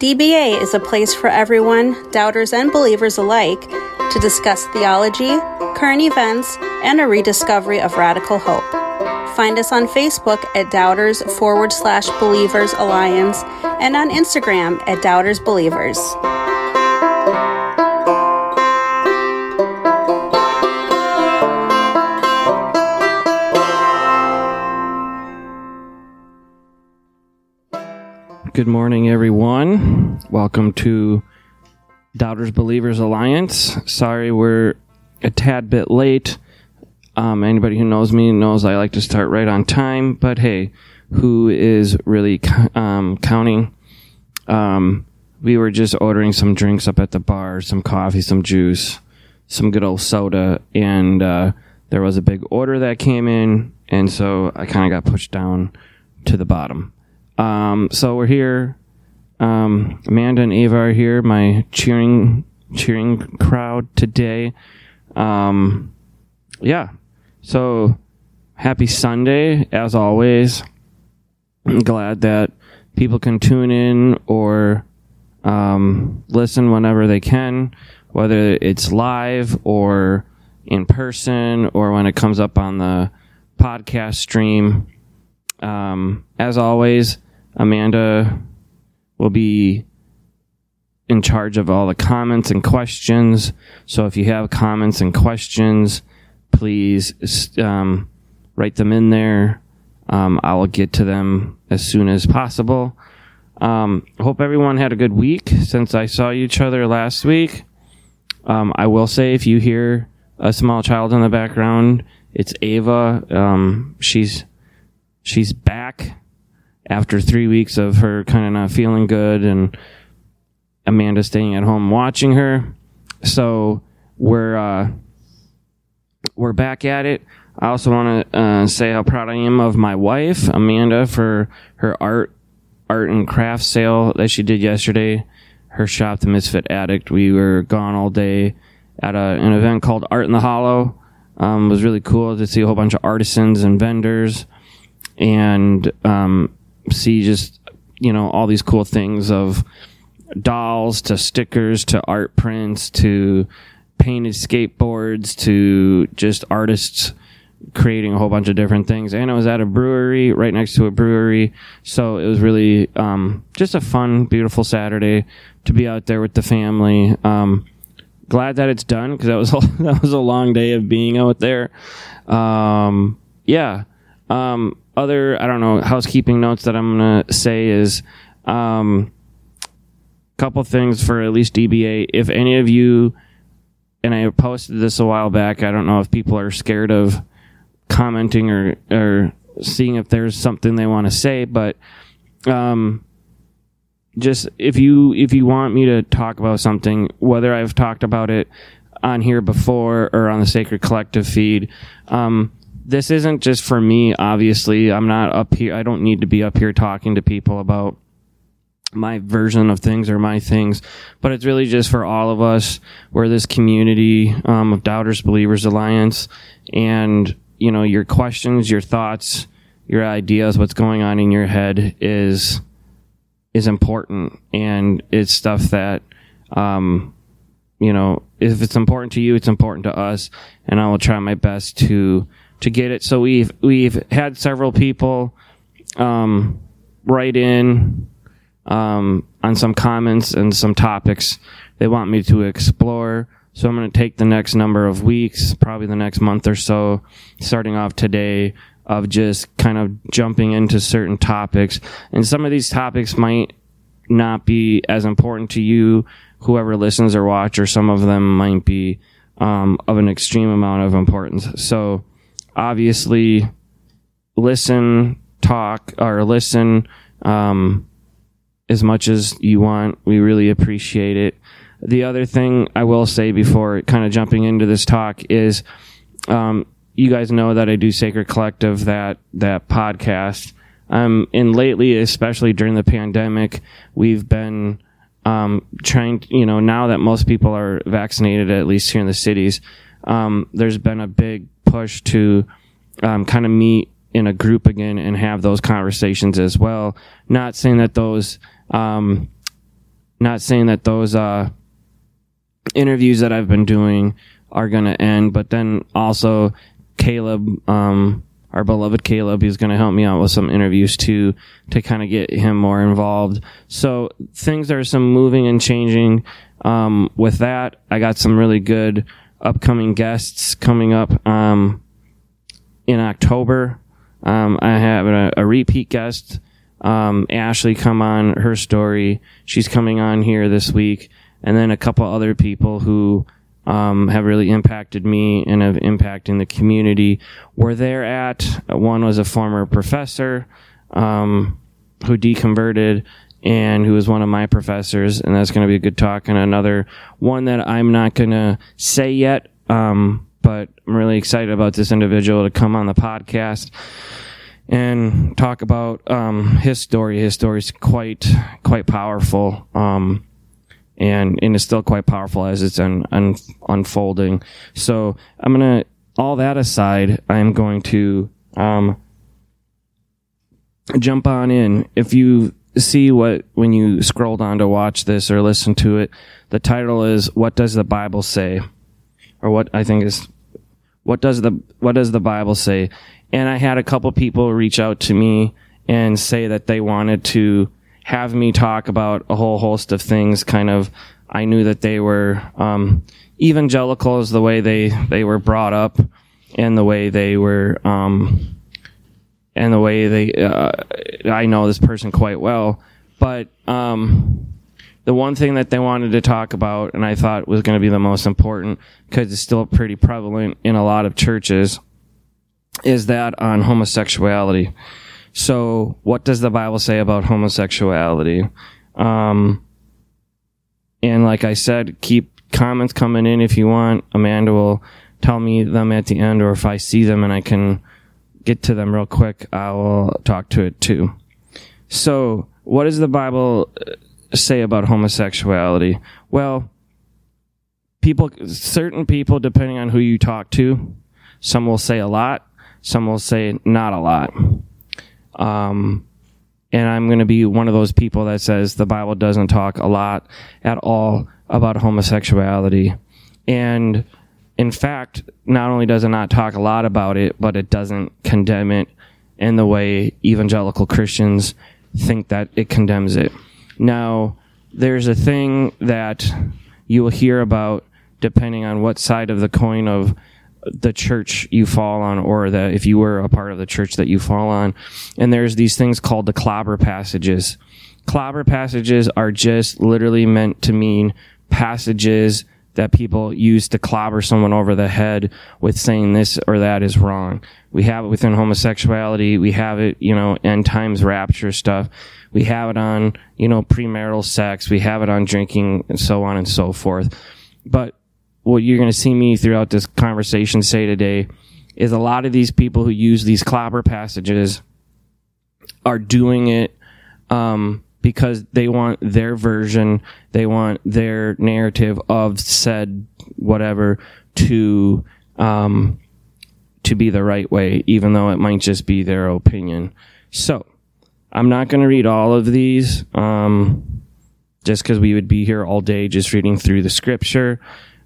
DBA is a place for everyone, doubters and believers alike, to discuss theology, current events, and a rediscovery of radical hope. Find us on Facebook at Doubters forward slash Believers Alliance and on Instagram at Doubters Believers. Good morning, everyone. Welcome to Doubters Believers Alliance. Sorry we're a tad bit late. Um, anybody who knows me knows I like to start right on time, but hey, who is really um, counting? Um, we were just ordering some drinks up at the bar, some coffee, some juice, some good old soda, and uh, there was a big order that came in, and so I kind of got pushed down to the bottom. Um, so we're here. Um, Amanda and Ava are here, my cheering cheering crowd today. Um, yeah. So happy Sunday, as always. I'm glad that people can tune in or um, listen whenever they can, whether it's live or in person or when it comes up on the podcast stream. Um, as always, Amanda will be in charge of all the comments and questions. So if you have comments and questions, please um, write them in there. Um, I will get to them as soon as possible. Um, hope everyone had a good week since I saw each other last week. Um, I will say if you hear a small child in the background, it's Ava. Um, she's she's back after three weeks of her kind of not feeling good and Amanda staying at home watching her. So we're uh, we're back at it. I also want to uh, say how proud I am of my wife Amanda for her art art and craft sale that she did yesterday. Her shop, the Misfit Addict. We were gone all day at a, an event called Art in the Hollow. Um, it was really cool to see a whole bunch of artisans and vendors, and um, see just you know all these cool things of dolls to stickers to art prints to painted skateboards to just artists creating a whole bunch of different things. And it was at a brewery right next to a brewery. So it was really um, just a fun beautiful saturday to be out there with the family. Um, glad that it's done because that was a, that was a long day of being out there. Um, yeah. Um, other, I don't know, housekeeping notes that I'm to say is um, couple things for at least DBA. If any of you, and I posted this a while back, I don't know if people are scared of commenting or, or seeing if there's something they want to say, but um, just if you if you want me to talk about something, whether I've talked about it on here before or on the Sacred Collective feed, um, this isn't just for me, obviously. I'm not up here. I don't need to be up here talking to people about my version of things or my things, but it's really just for all of us. We're this community um, of Doubters Believers Alliance, and you know your questions, your thoughts, your ideas, what's going on in your head is is important, and it's stuff that um, you know if it's important to you, it's important to us, and I will try my best to to get it. So we've we've had several people um, write in um, on some comments and some topics they want me to explore. So I'm going to take the next number of weeks, probably the next month or so, starting off today, of just kind of jumping into certain topics. And some of these topics might not be as important to you, whoever listens or watch, or some of them might be um, of an extreme amount of importance. So obviously listen, talk, or listen um, as much as you want. We really appreciate it. The other thing I will say before kind of jumping into this talk is, um, you guys know that I do Sacred Collective, that that podcast. Um, and lately, especially during the pandemic, we've been um, trying. To, you know, now that most people are vaccinated, at least here in the cities, um, there's been a big push to um, kind of meet in a group again and have those conversations as well. Not saying that those um, Not saying that those uh, interviews that I've been doing are going to end, but then also Caleb, um, our beloved Caleb, is going to help me out with some interviews too to kind of get him more involved. So things are some moving and changing. Um, with that, I got some really good upcoming guests coming up um, in October. Um, I have a, a repeat guest, um, Ashley, come on her story. She's coming on here this week, and then a couple other people who um, have really impacted me and have impacted the community. Where they're at, one was a former professor um, who deconverted and who was one of my professors, and that's going to be a good talk. And another one that I'm not going to say yet, um, but I'm really excited about this individual to come on the podcast and talk about um, his story. His story is quite quite powerful, um, and and it's still quite powerful as it's un, un, unfolding. So I'm gonna all that aside, I'm going to um, jump on in. If you see what when you scroll down to watch this or listen to it, the title is "What Does the Bible Say?" or what I think is what does the what does the Bible say? And I had a couple people reach out to me and say that they wanted to have me talk about a whole host of things. Kind of, I knew that they were um, evangelicals, the way they they were brought up, and the way they were, um, and the way they. Uh, I know this person quite well, but um, the one thing that they wanted to talk about, and I thought was going to be the most important because it's still pretty prevalent in a lot of churches, is that on homosexuality. So, what does the Bible say about homosexuality? Um, and like I said, keep comments coming in if you want. Amanda will tell me them at the end, or if I see them and I can get to them real quick, I will talk to it too. So, what does the Bible say about homosexuality? Well, people, certain people, depending on who you talk to, some will say a lot, some will say not a lot. Um, and I'm going to be one of those people that says the Bible doesn't talk a lot at all about homosexuality. And in fact, not only does it not talk a lot about it, but it doesn't condemn it in the way evangelical Christians think that it condemns it. Now, there's a thing that you will hear about depending on what side of the coin of the church you fall on or that if you were a part of the church that you fall on. And there's these things called the clobber passages. Clobber passages are just literally meant to mean passages that people use to clobber someone over the head with saying this or that is wrong. We have it within homosexuality. We have it, you know, end times rapture stuff. We have it on, you know, premarital sex. We have it on drinking and so on and so forth. But what you're going to see me throughout this conversation say today is a lot of these people who use these clobber passages are doing it um, because they want their version, they want their narrative of said whatever to um, to be the right way, even though it might just be their opinion. So I'm not going to read all of these, um, just because we would be here all day just reading through the scripture.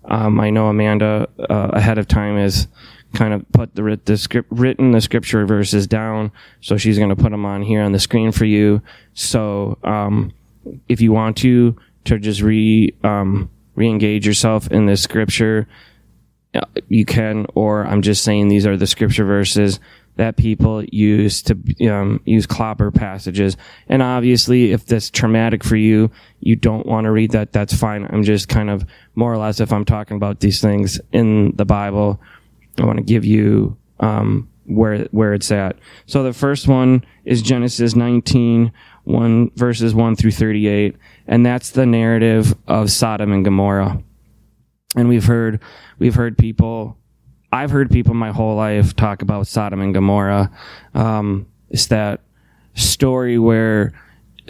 Um, I know Amanda uh, ahead of time has kind of put the, the script written the scripture verses down, so she's going to put them on here on the screen for you. So um, if you want to to just re um, re-engage yourself in this scripture, uh, you can. Or I'm just saying these are the scripture verses that people use to um, use clobber passages. And obviously, if that's traumatic for you, you don't want to read that, that's fine. I'm just kind of more or less, if I'm talking about these things in the Bible, I want to give you um, where where it's at. So the first one is Genesis 19, 1, verses 1 through 38, and that's the narrative of Sodom and Gomorrah. And we've heard we've heard people I've heard people my whole life talk about Sodom and Gomorrah. Um, it's that story where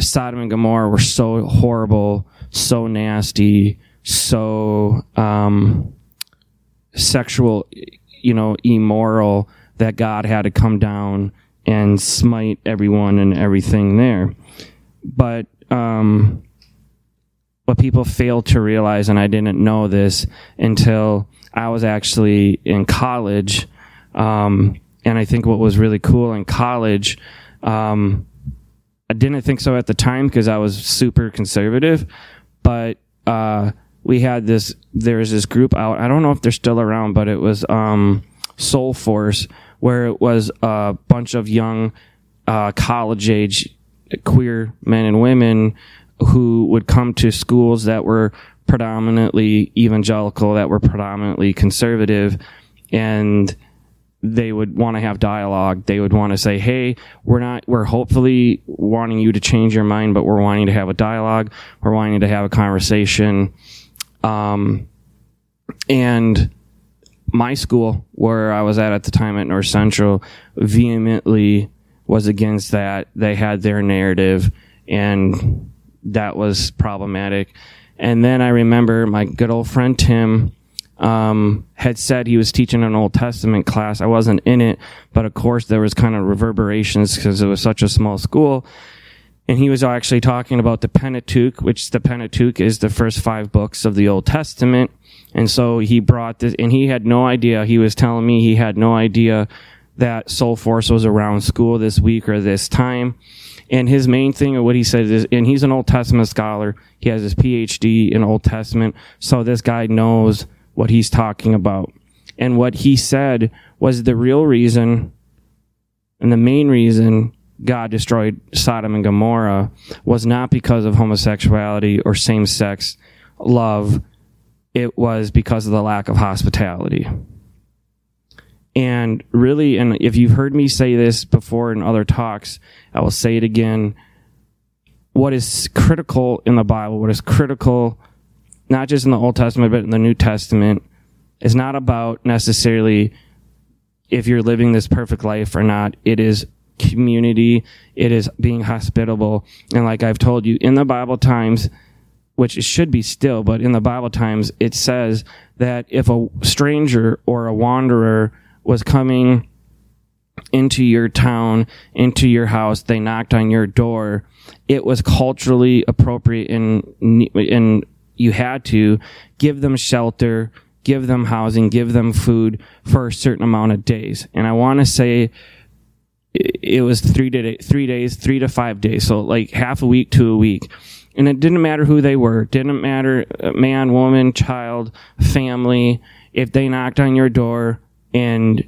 Sodom and Gomorrah were so horrible, so nasty, so um, sexual, you know, immoral that God had to come down and smite everyone and everything there. But um, what people fail to realize, and I didn't know this until I was actually in college. Um, and I think what was really cool in college, um, I didn't think so at the time because I was super conservative, but uh, we had this. There was this group out. I don't know if they're still around, but it was um, Soulforce, where it was a bunch of young uh, college age queer men and women who would come to schools that were predominantly evangelical, that were predominantly conservative, and they would want to have dialogue. They would want to say, "Hey, we're not. We're hopefully wanting you to change your mind, but we're wanting to have a dialogue. We're wanting to have a conversation." Um, and my school, where I was at at the time at North Central, vehemently was against that. They had their narrative, and that was problematic. And then I remember my good old friend Tim um, had said he was teaching an Old Testament class. I wasn't in it, but of course there was kind of reverberations because it was such a small school. And he was actually talking about the Pentateuch, which the Pentateuch is the first five books of the Old Testament. And so he brought this, and he had no idea. He was telling me he had no idea that Soulforce was around school this week or this time. And his main thing of what he said is, and he's an Old Testament scholar. He has his PhD in Old Testament. So this guy knows what he's talking about. And what he said was the real reason and the main reason God destroyed Sodom and Gomorrah was not because of homosexuality or same sex love. It was because of the lack of hospitality. And really, and if you've heard me say this before in other talks, I will say it again. What is critical in the Bible, what is critical, not just in the Old Testament, but in the New Testament, is not about necessarily if you're living this perfect life or not. It is community. It is being hospitable. And like I've told you, in the Bible times, which it should be still, but in the Bible times, it says that if a stranger or a wanderer was coming into your town, into your house, they knocked on your door, it was culturally appropriate and, and you had to give them shelter, give them housing, give them food for a certain amount of days. And I want to say it was three to three days, three to five days. So like half a week to a week. And it didn't matter who they were. Didn't matter uh, man, woman, child, family. If they knocked on your door, and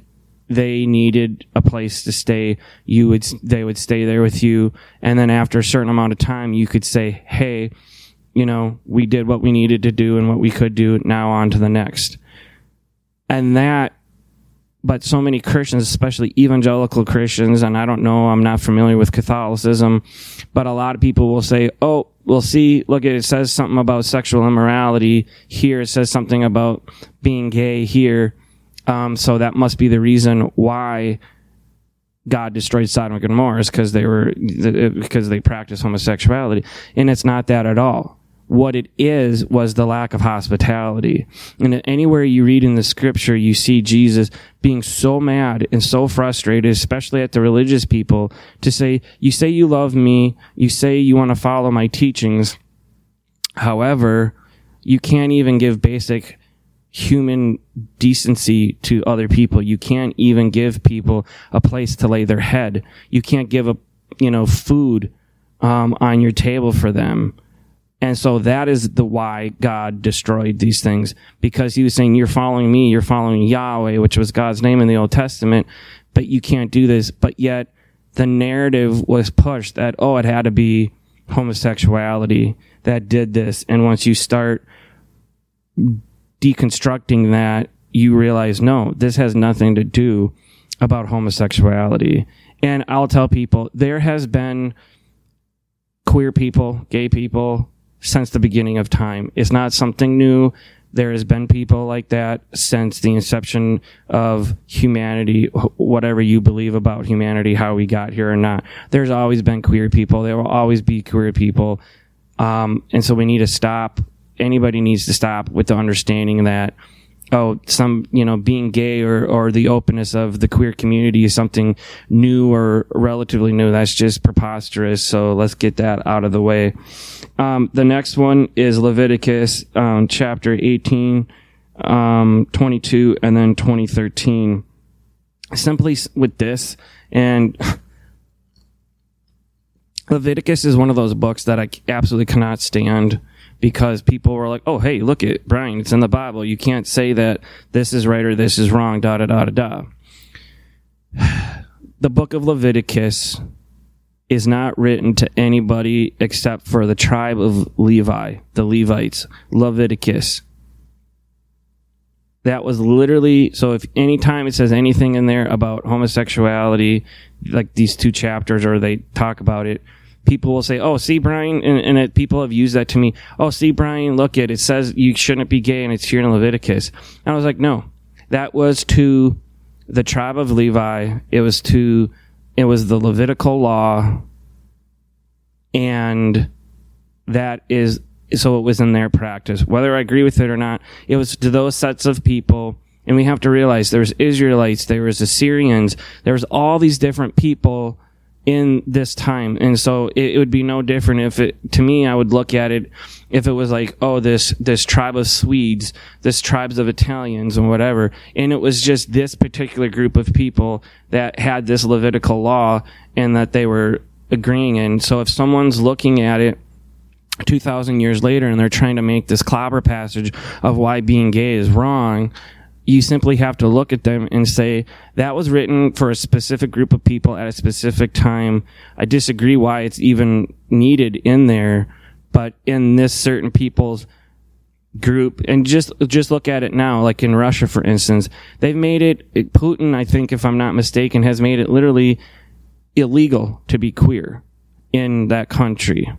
they needed a place to stay, you would they would stay there with you, and then after a certain amount of time, you could say, "Hey, you know, we did what we needed to do and what we could do. Now on to the next." And that, but so many Christians, especially evangelical Christians, and I don't know, I'm not familiar with Catholicism, but a lot of people will say, "Oh, we'll see. Look, it says something about sexual immorality here. It says something about being gay here." Um, so that must be the reason why God destroyed Sodom and Gomorrah is because they were because they practiced homosexuality, and it's not that at all. What it is was the lack of hospitality. And anywhere you read in the scripture, you see Jesus being so mad and so frustrated, especially at the religious people, to say, You say you love me, you say you want to follow my teachings. However, you can't even give basic human decency to other people. You can't even give people a place to lay their head. You can't give a, you know, food, um, on your table for them. And so that is the why God destroyed these things because he was saying, you're following me, you're following Yahweh, which was God's name in the Old Testament, but you can't do this. But yet the narrative was pushed that, oh, it had to be homosexuality that did this. And once you start deconstructing that, you realize, no, this has nothing to do about homosexuality. And I'll tell people there has been queer people, gay people since the beginning of time. It's not something new. There has been people like that since the inception of humanity, whatever you believe about humanity, how we got here or not. There's always been queer people. There will always be queer people. Um, and so we need to stop anybody needs to stop with the understanding that oh, some, you know, being gay or, or the openness of the queer community is something new or relatively new. That's just preposterous. So let's get that out of the way. Um, the next one is Leviticus, um, chapter 18, um, 22, and then 2013. Simply with this, and Leviticus is one of those books that I absolutely cannot stand because people were like, "Oh, hey, look at Brien, it's in the Bible. You can't say that this is right or this is wrong." Da da da da da. The book of Leviticus is not written to anybody except for the tribe of Levi, the Levites. Leviticus. That was literally so. If anytime it says anything in there about homosexuality, like these two chapters, or they talk about it, people will say, "Oh, see, Brien," and, and it, people have used that to me. "Oh, see, Brien, look it. It says you shouldn't be gay, and it's here in Leviticus." And I was like, "No, that was to the tribe of Levi. It was to it was the Levitical law, and that is so it was in their practice. Whether I agree with it or not, it was to those sets of people." And we have to realize there was Israelites, there was Assyrians, there was all these different people in this time. And so it, it, would be no different if it, to me, I would look at it if it was like, oh, this, this tribe of Swedes, this tribes of Italians and whatever. And it was just this particular group of people that had this Levitical law and that they were agreeing in. So if someone's looking at it, 2000 years later and they're trying to make this clobber passage of why being gay is wrong you simply have to look at them and say that was written for a specific group of people at a specific time. I disagree why it's even needed in there, but in this certain people's group and just just look at it now like in Russia for instance they've made it Putin I think if I'm not mistaken has made it literally illegal to be queer in that country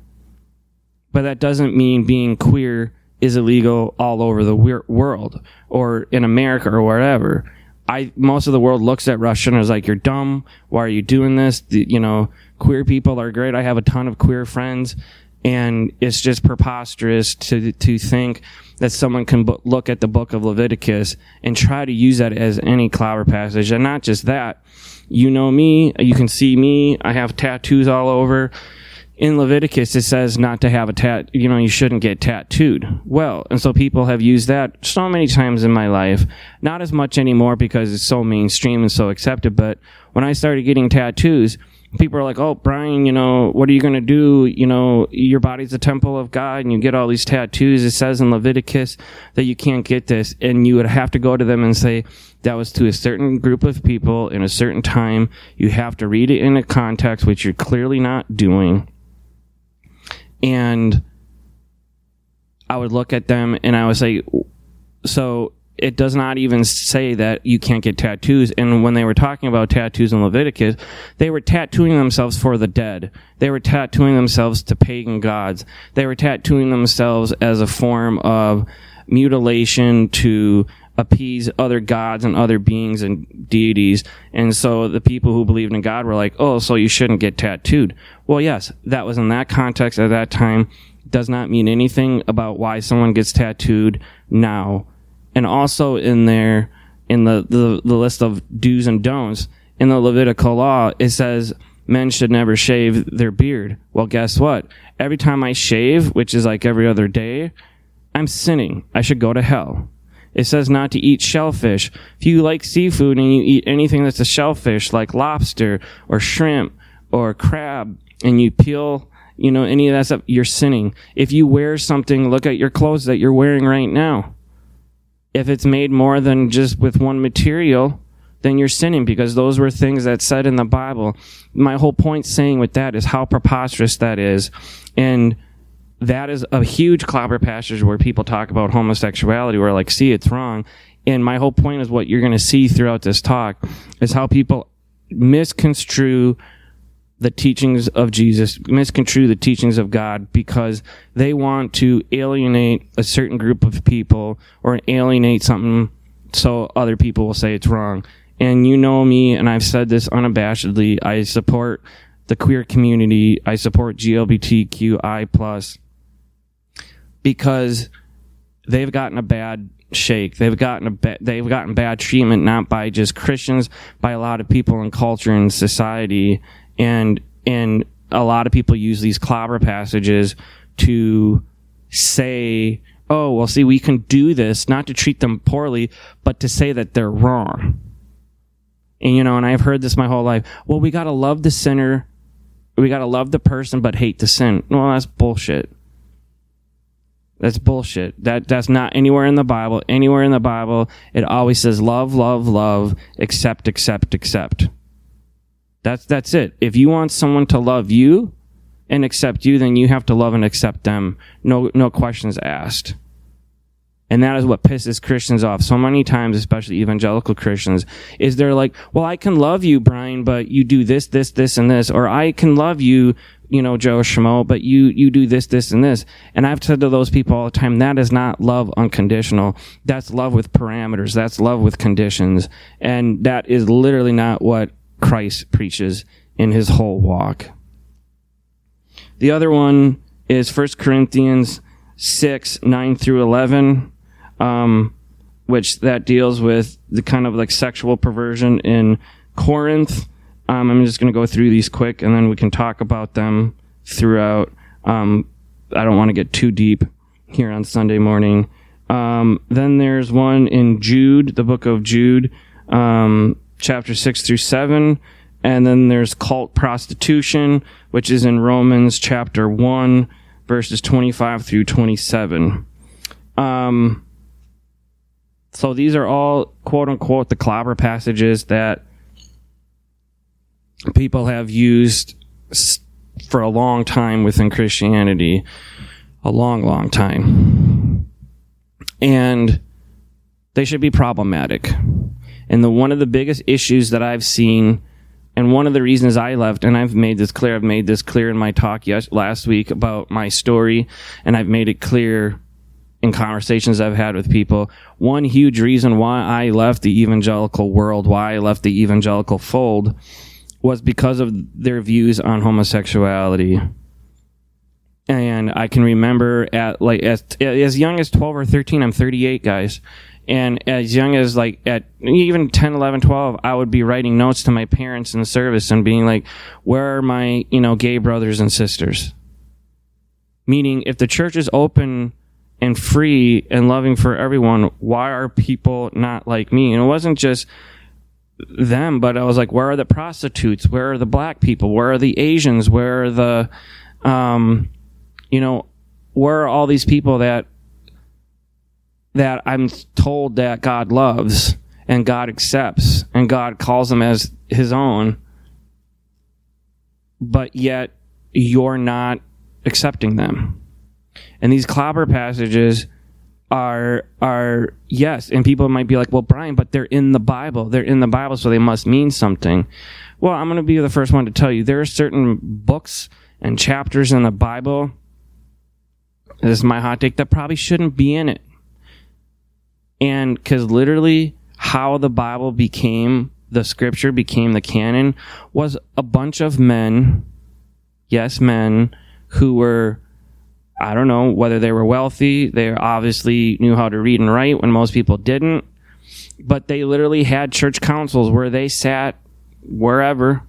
but that doesn't mean being queer is illegal all over the world or in America or wherever. I most of the world looks at Russia and is like, "You're dumb. Why are you doing this?" The, you know, queer people are great. I have a ton of queer friends, and it's just preposterous to to think that someone can look at the book of Leviticus and try to use that as any clobber passage. And not just that, you know me, you can see me. I have tattoos all over in Leviticus it says not to have a tat, you know, you shouldn't get tattooed. Well, and so people have used that so many times in my life. Not as much anymore because it's so mainstream and so accepted, but when I started getting tattoos, people are like, "Oh, Brien, you know, what are you going to do? You know, your body's a temple of God and you get all these tattoos. It says in Leviticus that you can't get this." And you would have to go to them and say, that was to a certain group of people in a certain time. You have to read it in a context, which you're clearly not doing and I would look at them and I would say, so it does not even say that you can't get tattoos. And when they were talking about tattoos in Leviticus, they were tattooing themselves for the dead. They were tattooing themselves to pagan gods. They were tattooing themselves as a form of mutilation to appease other gods and other beings and deities. And so the people who believed in God were like, oh, so you shouldn't get tattooed. Well, yes, that was in that context at that time. Does not mean anything about why someone gets tattooed now. And also in there, in the, the, the list of do's and don'ts, in the Levitical law, it says men should never shave their beard. Well, guess what? Every time I shave, which is like every other day, I'm sinning. I should go to hell. It says not to eat shellfish. If you like seafood and you eat anything that's a shellfish, like lobster or shrimp or crab, and you peel, you know, any of that stuff, you're sinning. If you wear something, look at your clothes that you're wearing right now. If it's made more than just with one material, then you're sinning because those were things that said in the Bible. My whole point saying with that is how preposterous that is. And that is a huge clobber passage where people talk about homosexuality where like see it's wrong and my whole point is what you're going to see throughout this talk is how people misconstrue the teachings of Jesus, misconstrue the teachings of God because they want to alienate a certain group of people or alienate something so other people will say it's wrong. And you know me, and I've said this unabashedly, I support the queer community. I support GLBTQI plus because they've gotten a bad shake. They've gotten a ba- they've gotten bad treatment not by just Christians, by a lot of people in culture and society, and and a lot of people use these clobber passages to say, "Oh, well, see, we can do this not to treat them poorly, but to say that they're wrong." And you know, and I've heard this my whole life. Well, we got to love the sinner, we got to love the person, but hate the sin. Well, that's bullshit. That's bullshit. That that's not anywhere in the Bible. Anywhere in the Bible, it always says love, love, love, accept, accept, accept. That's that's it. If you want someone to love you and accept you, then you have to love and accept them. No no questions asked. And that is what pisses Christians off so many times, especially evangelical Christians, is they're like, well, I can love you, Brien, but you do this, this, this, and this, or I can love you, you know, Joe Schmo, but you, you do this, this, and this. And I've said to those people all the time, that is not love unconditional. That's love with parameters. That's love with conditions. And that is literally not what Christ preaches in his whole walk. The other one is 1 Corinthians 6, 9 through 11 um, which that deals with the kind of like sexual perversion in Corinth. Um, I'm just going to go through these quick, and then we can talk about them throughout. Um, I don't want to get too deep here on Sunday morning. Um, then there's one in Jude, the book of Jude, um, chapter six through seven, and then there's cult prostitution, which is in Romans chapter one, verses 25 through 27. Um, so these are all quote unquote the clobber passages that people have used for a long time within Christianity. A long, long time. And they should be problematic. And the one of the biggest issues that I've seen and one of the reasons I left, and I've made this clear, I've made this clear in my talk yes, last week about my story, and I've made it clear in conversations I've had with people, one huge reason why I left the evangelical world, why I left the evangelical fold, was because of their views on homosexuality. And I can remember at like as, as young as 12 or 13, I'm 38 guys. And as young as like at even 10, 11, 12, I would be writing notes to my parents in service and being like, where are my, you know, gay brothers and sisters? Meaning if the church is open and free and loving for everyone, why are people not like me? And it wasn't just them, but I was like, where are the prostitutes? Where are the black people? Where are the Asians? Where are the, um, you know, where are all these people that, that I'm told that God loves and God accepts and God calls them as his own, but yet you're not accepting them? And these clobber passages are are yes, and people might be like, "Well, Brien, but they're in the Bible. They're in the Bible, so they must mean something." Well, I'm going to be the first one to tell you there are certain books and chapters in the Bible. This is my hot take that probably shouldn't be in it. And because literally, how the Bible became the scripture, became the canon, was a bunch of men, yes, men, who were I don't know whether they were wealthy. They obviously knew how to read and write when most people didn't. But they literally had church councils where they sat wherever,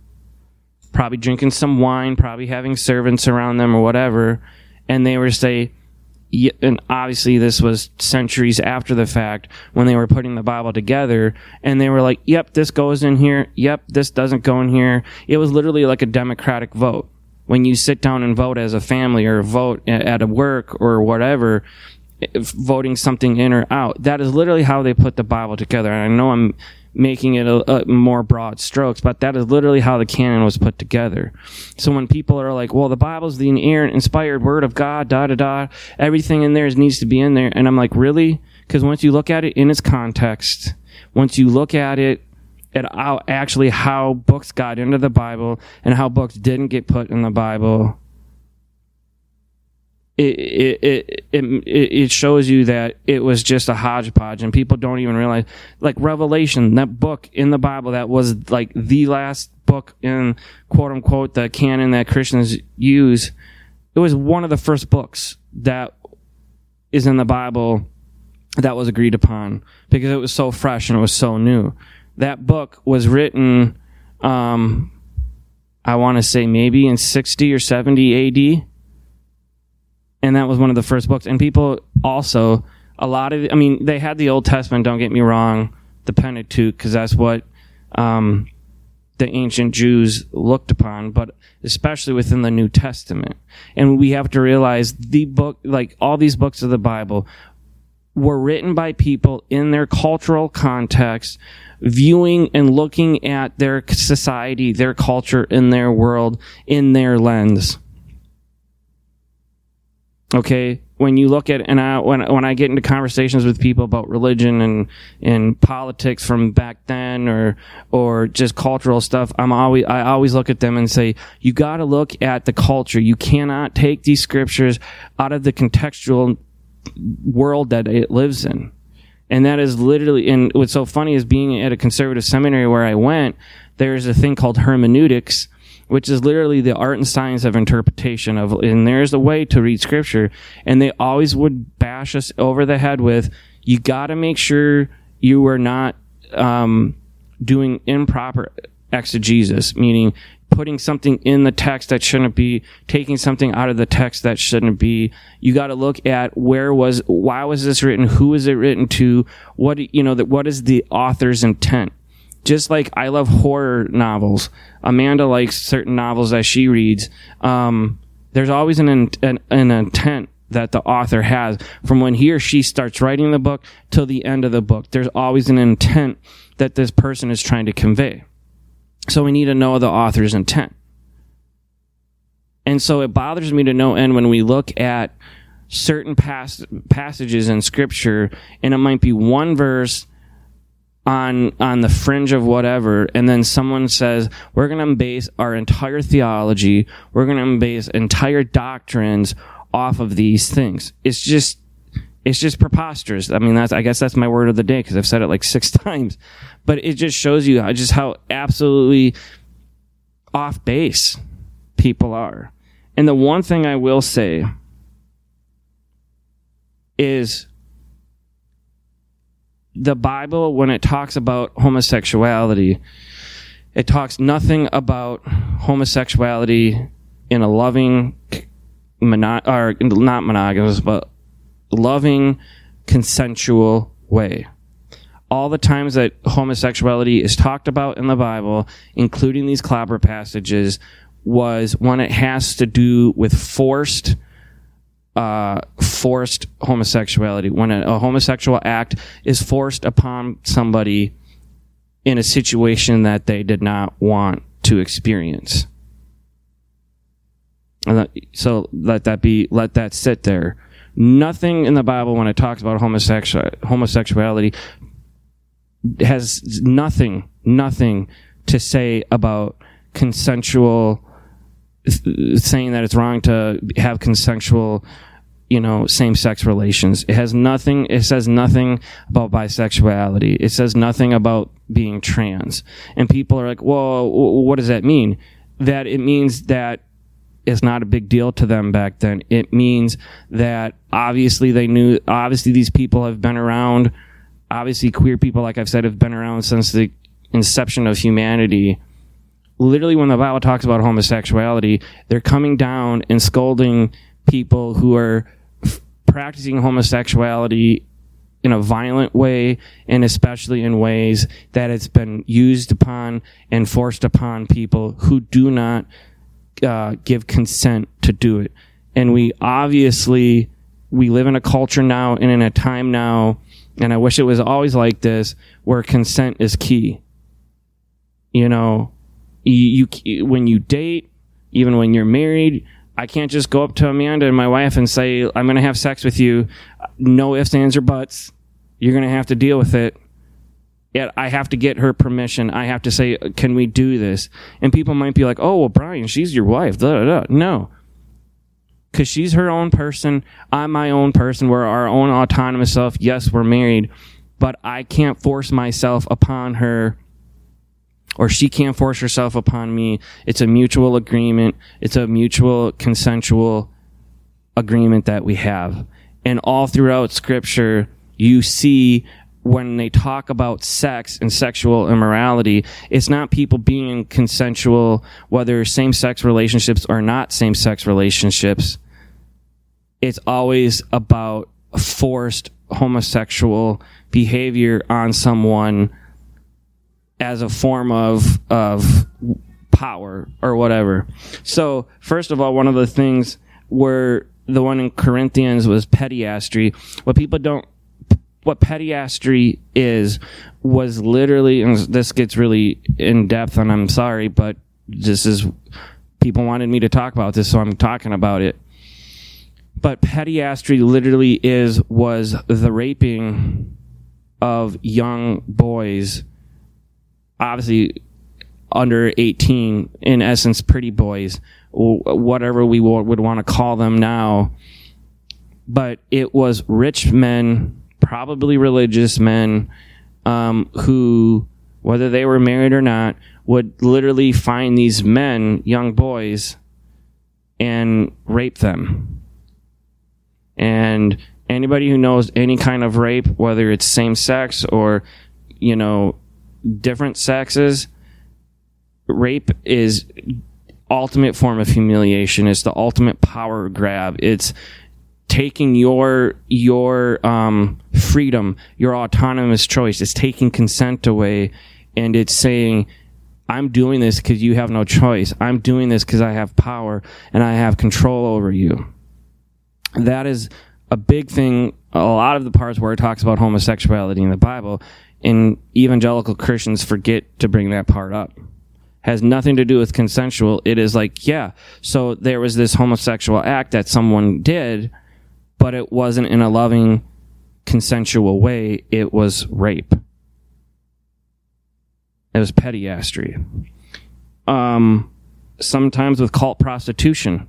probably drinking some wine, probably having servants around them or whatever. And they would say, and obviously this was centuries after the fact when they were putting the Bible together and they were like, yep, this goes in here. Yep, this doesn't go in here. It was literally like a democratic vote when you sit down and vote as a family or vote at a work or whatever, voting something in or out. That is literally how they put the Bible together. And I know I'm making it a, a, more broad strokes, but that is literally how the canon was put together. So when people are like, well, the Bible's the inerrant, inspired word of God, da da da, everything in there needs to be in there. And I'm like, really? Because once you look at it in its context, once you look at it at how, actually how books got into the Bible and how books didn't get put in the Bible. It, it, it, it, it shows you that it was just a hodgepodge and people don't even realize like revelation that book in the bible that was like the last book in quote unquote the canon that christians use it was one of the first books that is in the bible that was agreed upon because it was so fresh and it was so new. That book was written, um, I want to say maybe in 60 or 70 AD. And that was one of the first books. And people also, a lot of, I mean, they had the Old Testament, don't get me wrong, the Pentateuch, because that's what um, the ancient Jews looked upon, but especially within the New Testament. And we have to realize the book, like all these books of the Bible, were written by people in their cultural context, viewing and looking at their society, their culture, in their world, in their lens. Okay, when you look at and I, when when I get into conversations with people about religion and and politics from back then or or just cultural stuff, I'm always I always look at them and say you got to look at the culture. You cannot take these scriptures out of the contextual world that it lives in. And that is literally, and what's so funny is being at a conservative seminary where I went, there's a thing called hermeneutics, which is literally the art and science of interpretation of, and there's a way to read scripture. And they always would bash us over the head with, you got to make sure you are not um, doing improper exegesis, meaning putting something in the text that shouldn't be, taking something out of the text that shouldn't be. You got to look at where was, why was this written? Who is it written to? What, you know, that what is the author's intent? Just like I love horror novels. Amanda likes certain novels that she reads. Um, there's always an, an, an intent that the author has from when he or she starts writing the book till the end of the book. There's always an intent that this person is trying to convey. So we need to know the author's intent. And so it bothers me to no end when we look at certain pas- passages in scripture and it might be one verse on on the fringe of whatever and then someone says we're going to base our entire theology we're going to base entire doctrines off of these things it's just it's just preposterous i mean that's i guess that's my word of the day because i've said it like six times but it just shows you just how absolutely off base people are. And the one thing I will say is the Bible, when it talks about homosexuality, it talks nothing about homosexuality in a loving, mono- or not monogamous, but loving, consensual way all the times that homosexuality is talked about in the Bible, including these clobber passages, was when it has to do with forced uh, forced homosexuality. When a, a, homosexual act is forced upon somebody in a situation that they did not want to experience. So let that be, let that sit there. Nothing in the Bible when it talks about homosexual, homosexuality has nothing, nothing to say about consensual, saying that it's wrong to have consensual, you know, same sex relations. It has nothing, it says nothing about bisexuality. It says nothing about being trans. And people are like, well, what does that mean? That it means that it's not a big deal to them back then. It means that obviously they knew, obviously these people have been around obviously queer people, like I've said, have been around since the inception of humanity. Literally, when the Bible talks about homosexuality, they're coming down and scolding people who are f- practicing homosexuality in a violent way and especially in ways that it's been used upon and forced upon people who do not uh, give consent to do it. And we obviously, we live in a culture now and in a time now and I wish it was always like this, where consent is key. You know, you, you when you date, even when you're married, I can't just go up to Amanda and my wife and say, I'm going to have sex with you. No ifs, ands, or buts. You're going to have to deal with it. Yet I have to get her permission. I have to say, can we do this? And people might be like, oh, well, Brien, she's your wife. No because she's her own person. I'm my own person. We're our own autonomous self. Yes, we're married, but I can't force myself upon her or she can't force herself upon me. It's a mutual agreement. It's a mutual consensual agreement that we have. And all throughout scripture, you see when they talk about sex and sexual immorality, it's not people being consensual, whether same sex relationships or not same sex relationships. It's always about forced homosexual behavior on someone as a form of of power or whatever. So, first of all, one of the things where the one in Corinthians was pederasty. What people don't what pederasty is was literally and this gets really in depth and I'm sorry, but this is people wanted me to talk about this, so I'm talking about it. But pederasty literally is was the raping of young boys obviously under 18 in essence pretty boys whatever we would want to call them now but it was rich men probably religious men um, who whether they were married or not would literally find these men young boys and rape them and anybody who knows any kind of rape whether it's same sex or you know different sexes, rape is ultimate form of humiliation. It's the ultimate power grab. It's taking your your um, freedom, your autonomous choice. It's taking consent away, and it's saying, "I'm doing this because you have no choice. I'm doing this because I have power and I have control over you." That is a big thing. A lot of the parts where it talks about homosexuality in the Bible and evangelical Christians forget to bring that part up. Has nothing to do with consensual. It is like, yeah, so there was this homosexual act that someone did, but it wasn't in a loving, consensual way. It was rape. It was pederasty. Um, sometimes with cult prostitution,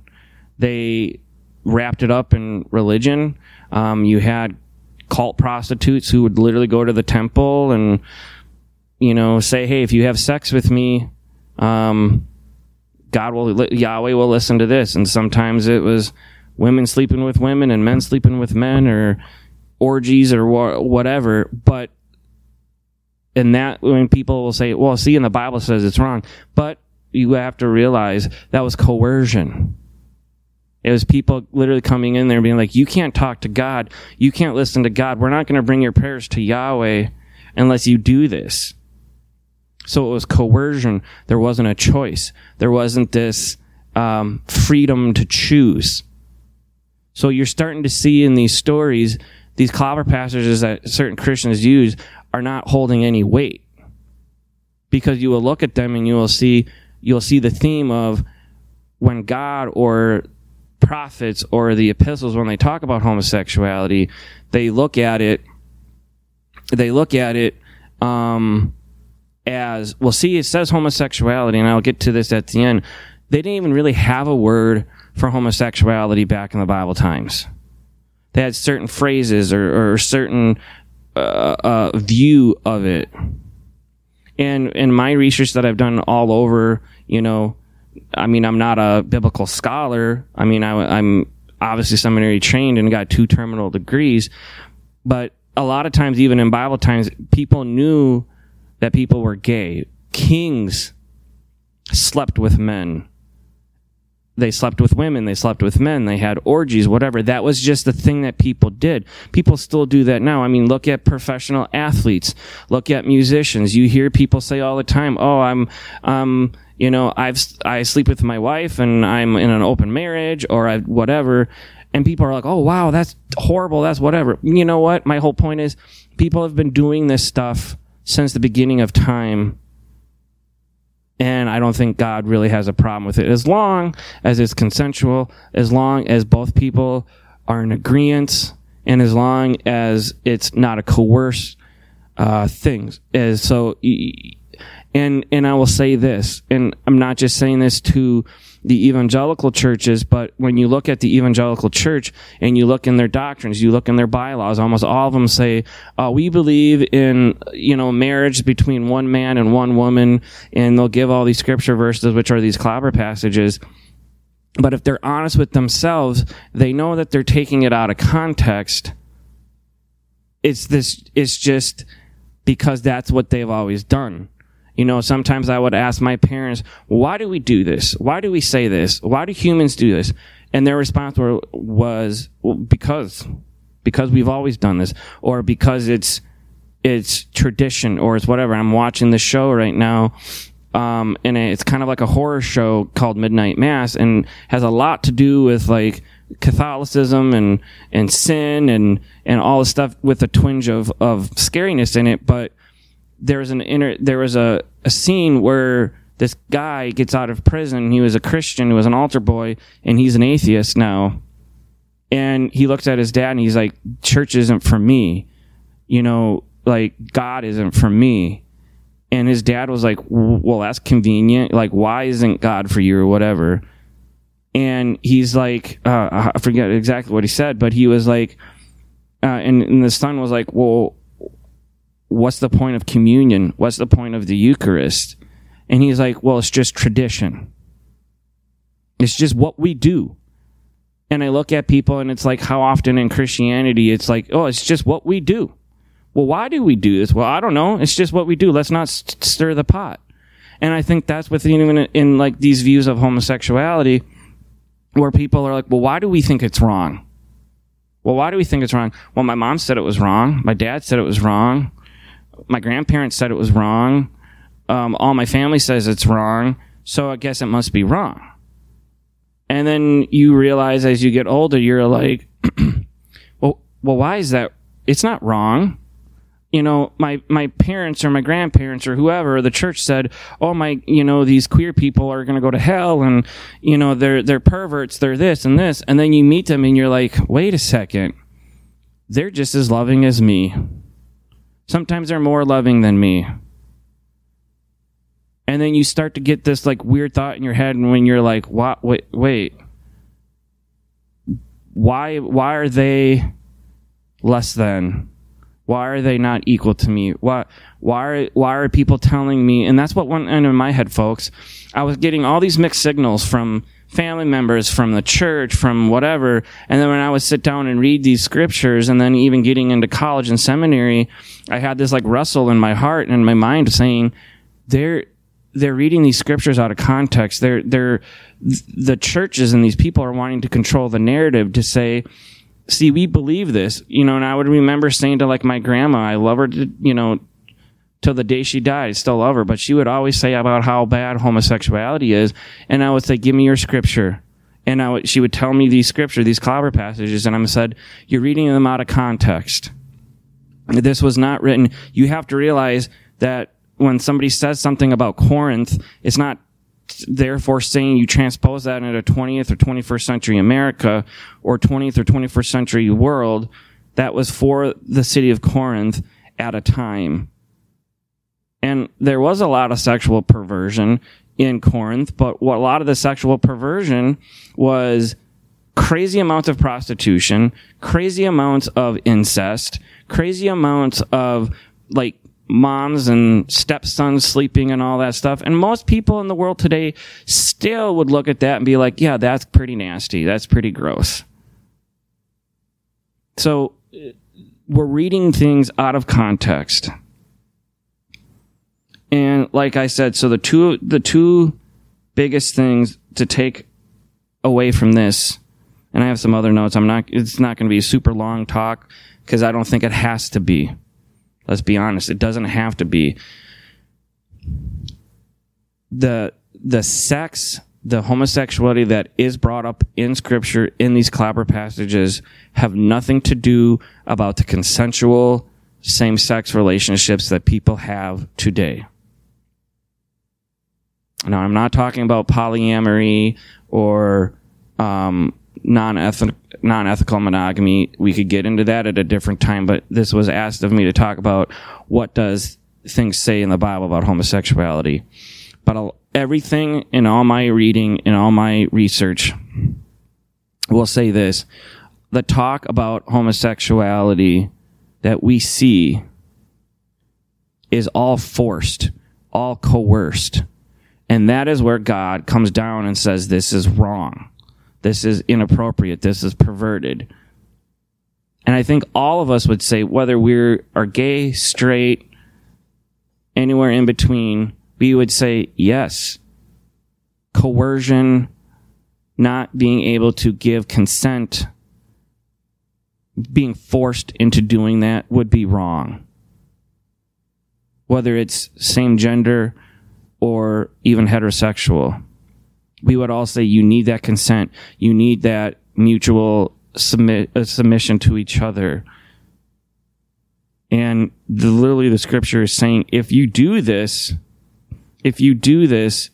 they wrapped it up in religion. Um, you had cult prostitutes who would literally go to the temple and you know say hey if you have sex with me um, god will yahweh will listen to this and sometimes it was women sleeping with women and men sleeping with men or orgies or wha- whatever but and that when people will say well see in the bible says it's wrong but you have to realize that was coercion it was people literally coming in there being like, you can't talk to God. You can't listen to God. We're not going to bring your prayers to Yahweh unless you do this. So it was coercion. There wasn't a choice. There wasn't this um, freedom to choose. So you're starting to see in these stories, these clobber passages that certain Christians use are not holding any weight. Because you will look at them and you will see you'll see the theme of when God or prophets or the epistles when they talk about homosexuality, they look at it. They look at it um, as well. See, it says homosexuality, and I'll get to this at the end. They didn't even really have a word for homosexuality back in the Bible times. They had certain phrases or, or certain uh, uh, view of it. And in my research that I've done all over, you know, I mean, I'm not a biblical scholar. I mean, I, am obviously seminary trained and got two terminal degrees, but a lot of times, even in Bible times, people knew that people were gay. Kings slept with men. They slept with women. They slept with men. They had orgies, whatever. That was just the thing that people did. People still do that now. I mean, look at professional athletes. Look at musicians. You hear people say all the time, "Oh, I'm, um, you know, I've I sleep with my wife and I'm in an open marriage or I whatever, and people are like, "Oh wow, that's horrible. That's whatever." You know what? My whole point is, people have been doing this stuff since the beginning of time. And I don't think God really has a problem with it as long as it's consensual, as long as both people are in agreement, and as long as it's not a coerced uh, thing. So, and and I will say this, and I'm not just saying this to the evangelical churches, but when you look at the evangelical church and you look in their doctrines, you look in their bylaws, almost all of them say, uh, we believe in, you know, marriage between one man and one woman, and they'll give all these scripture verses, which are these clobber passages. But if they're honest with themselves, they know that they're taking it out of context it's this it's just because that's what they've always done you know sometimes i would ask my parents why do we do this? Why do we say this? Why do humans do this? And their response were, was well, because because we've always done this or because it's it's tradition or it's whatever. I'm watching the show right now um, and it's kind of like a horror show called midnight mass and has a lot to do with like Catholicism and and sin and and all the stuff with a twinge of of scariness in it. But there's an inner there was a a scene where this guy gets out of prison. He was a Christian, he was an altar boy, and he's an atheist now. And he looks at his dad and he's like, "Church isn't for me." You know, like God isn't for me. And his dad was like, "Well, that's convenient. Like, why isn't God for you or whatever?" and he's like, uh, I forget exactly what he said, but he was like, uh, and, and the son was like, well, what's the point of communion? What's the point of the Eucharist? And he's like, well, it's just tradition. It's just what we do. And I look at people and it's like how often in Christianity it's like, oh, it's just what we do. Well, why do we do this? Well, I don't know. It's just what we do. Let's not st- stir the pot. And I think that's with even in like these views of homosexuality where people are like, well, why do we think it's wrong? Well, why do we think it's wrong? Well, my mom said it was wrong. My dad said it was wrong. My grandparents said it was wrong. Um, all my family says it's wrong. So I guess it must be wrong. And then you realize as you get older, you're like, well, well, why is that? It's not wrong you know, my, my parents or my grandparents or whoever, the church said, oh my, you know, these queer people are going to go to hell and, you know, they're, they're perverts, they're this and this. And then you meet them and you're like, wait a second. They're just as loving as me. Sometimes they're more loving than me. And then you start to get this like weird thought in your head and when you're like, what, wait, wait. Why, why are they less than? Why are they not equal to me? Why, why, are, why are people telling me? And that's what went into my head, folks. I was getting all these mixed signals from family members, from the church, from whatever. And then when I would sit down and read these scriptures, and then even getting into college and seminary, I had this like rustle in my heart and in my mind saying, they're, they're reading these scriptures out of context. They're, they're, the churches and these people are wanting to control the narrative to say, see, we believe this, you know, and I would remember saying to like my grandma, I love her to, you know, till the day she died, still love her, but she would always say about how bad homosexuality is. And I would say, give me your scripture. And I would, she would tell me these scripture, these clobber passages, and I said, you're reading them out of context. This was not written. You have to realize that when somebody says something about Corinth, it's not therefore saying you transpose that into 20th or 21st century America or 20th or 21st century world that was for the city of Corinth at a time. And there was a lot of sexual perversion in Corinth, but what a lot of the sexual perversion was crazy amounts of prostitution, crazy amounts of incest, crazy amounts of like moms and stepsons sleeping and all that stuff. And most people in the world today still would look at that and be like, yeah, that's pretty nasty. That's pretty gross. So we're reading things out of context. And like I said, so the two, the two biggest things to take away from this, and I have some other notes. I'm not, it's not going to be a super long talk because I don't think it has to be. Let's be honest. It doesn't have to be. The, the sex, the homosexuality that is brought up in scripture in these clobber passages have nothing to do about the consensual same sex relationships that people have today. Now, I'm not talking about polyamory or um, non-ethical non-ethical monogamy. We could get into that at a different time, but this was asked of me to talk about what does things say in the Bible about homosexuality. But I'll, everything in all my reading, in all my research, will say this. The talk about homosexuality that we see is all forced, all coerced. And that is where God comes down and says, this is wrong. This is inappropriate. This is perverted. And I think all of us would say, whether we're gay, straight, anywhere in between, we would say yes. Coercion, not being able to give consent, being forced into doing that would be wrong. Whether it's same gender or even heterosexual, we would all say you need that consent. You need that mutual submit, uh, submission to each other. And the, literally the scripture is saying, if you do this, if you do this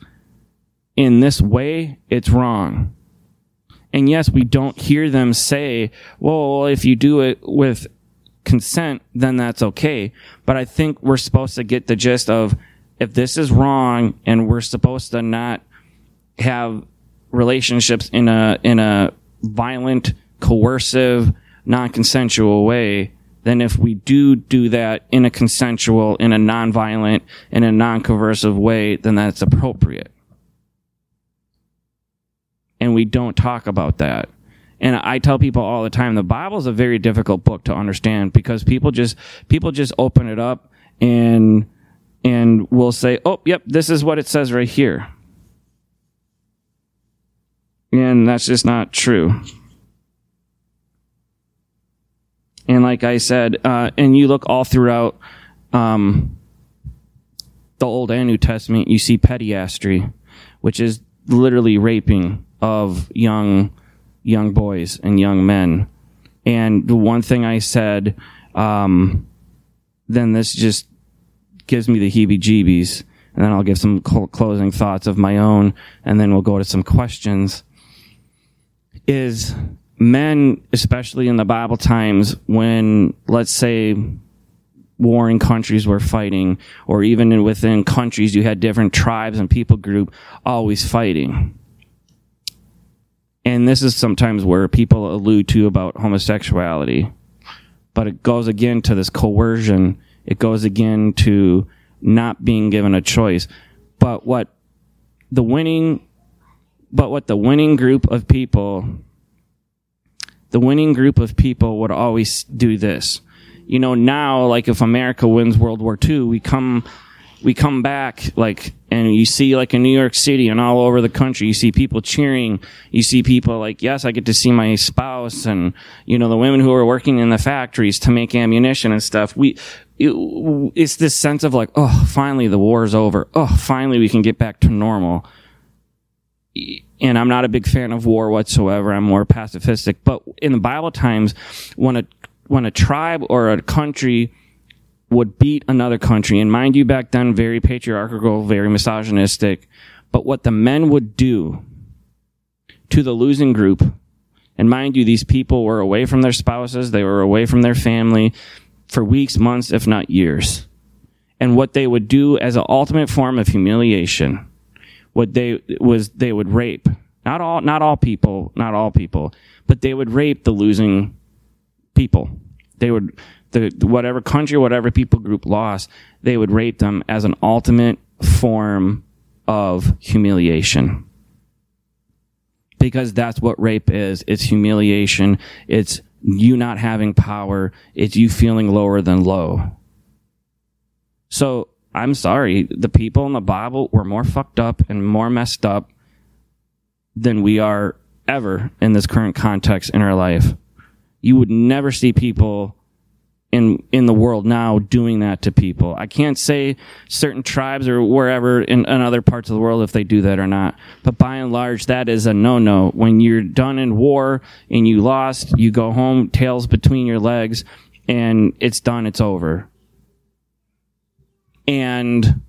in this way, it's wrong. And yes, we don't hear them say, well, if you do it with consent, then that's okay. But I think we're supposed to get the gist of if this is wrong and we're supposed to not have relationships in a, in a violent, coercive, non-consensual way, than if we do do that in a consensual, in a non-violent, in a non-coercive way, then that's appropriate and we don't talk about that. And I tell people all the time, the Bible is a very difficult book to understand because people just, people just open it up and, and will say, oh, yep, this is what it says right here. And that's just not true. And like I said, uh, and you look all throughout um, the Old and New Testament, you see pederasty, which is literally raping of young young boys and young men. And the one thing I said, um, then this just gives me the heebie-jeebies. And then I'll give some cl- closing thoughts of my own, and then we'll go to some questions. Is men, especially in the Bible times, when let's say warring countries were fighting, or even within countries, you had different tribes and people group always fighting. And this is sometimes where people allude to about homosexuality. But it goes again to this coercion. It goes again to not being given a choice. But what the winning but what the winning group of people the winning group of people would always do this you know now like if america wins world war ii we come we come back like and you see like in New York City and all over the country, you see people cheering. You see people like, yes, I get to see my spouse and, you know, the women who are working in the factories to make ammunition and stuff. We, it, it's this sense of like, oh, finally the war is over. Oh, finally we can get back to normal. And I'm not a big fan of war whatsoever. I'm more pacifistic. But in the Bible times, when a, when a tribe or a country would beat another country. And mind you, back then, very patriarchal, very misogynistic. But what the men would do to the losing group, and mind you, these people were away from their spouses, they were away from their family for weeks, months, if not years. And what they would do as an ultimate form of humiliation, what they was they would rape. Not all not all people, not all people, but they would rape the losing people. They would the whatever country, whatever people group lost, they would rape them as an ultimate form of humiliation. Because that's what rape is. It's humiliation. It's you not having power. It's you feeling lower than low. So I'm sorry. The people in the Bible were more fucked up and more messed up than we are ever in this current context in our life. You would never see people in in the world now doing that to people. I can't say certain tribes or wherever in, in, other parts of the world if they do that or not, but by and large, that is a no no. When you're done in war and you lost, you go home, tails between your legs, and it's done. It's over. And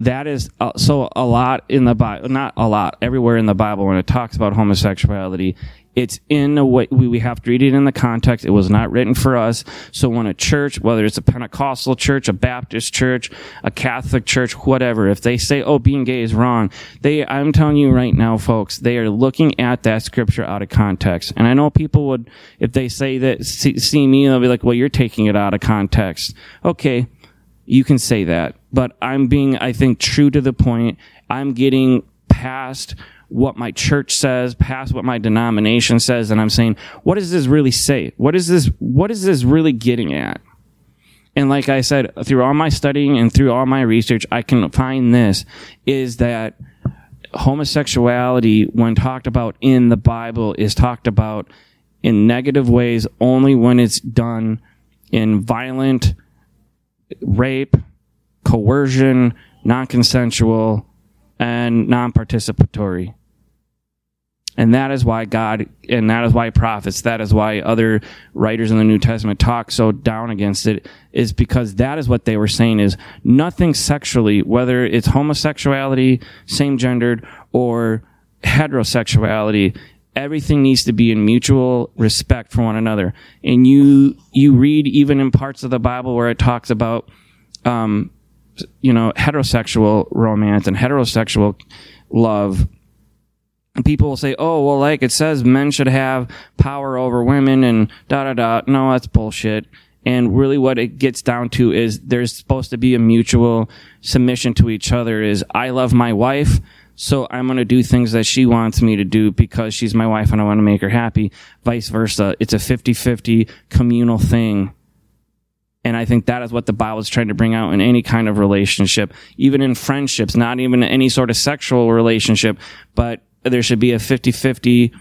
that is uh, so a lot in the Bible, not a lot, everywhere in the Bible when it talks about homosexuality, it's in a way we, have to read it in the context. It was not written for us. So when a church, whether it's a Pentecostal church, a Baptist church, a Catholic church, whatever, if they say, "Oh, being gay is wrong," they, I'm telling you right now, folks, they are looking at that scripture out of context. And I know people would, if they say that, see, see me, they'll be like, "Well, you're taking it out of context." Okay, you can say that, but I'm being, I think, true to the point. I'm getting past what my church says, past what my denomination says, and I'm saying, what does this really say? What is this? What is this really getting at? And like I said, through all my studying and through all my research, I can find this is that homosexuality, when talked about in the Bible, is talked about in negative ways only when it's done in violent rape, coercion, non consensual, and non participatory. And that is why God, and that is why prophets, that is why other writers in the New Testament talk so down against it, is because that is what they were saying is nothing sexually, whether it's homosexuality, same gendered, or heterosexuality, everything needs to be in mutual respect for one another. And you, you read even in parts of the Bible where it talks about, um, you know, heterosexual romance and heterosexual love people will say, oh, well, like it says men should have power over women and da da da. No, that's bullshit. And really what it gets down to is there's supposed to be a mutual submission to each other is I love my wife. So I'm going to do things that she wants me to do because she's my wife and I want to make her happy. Vice versa. It's a 50-50 communal thing. And I think that is what the Bible is trying to bring out in any kind of relationship, even in friendships, not even any sort of sexual relationship, but there should be a 50-50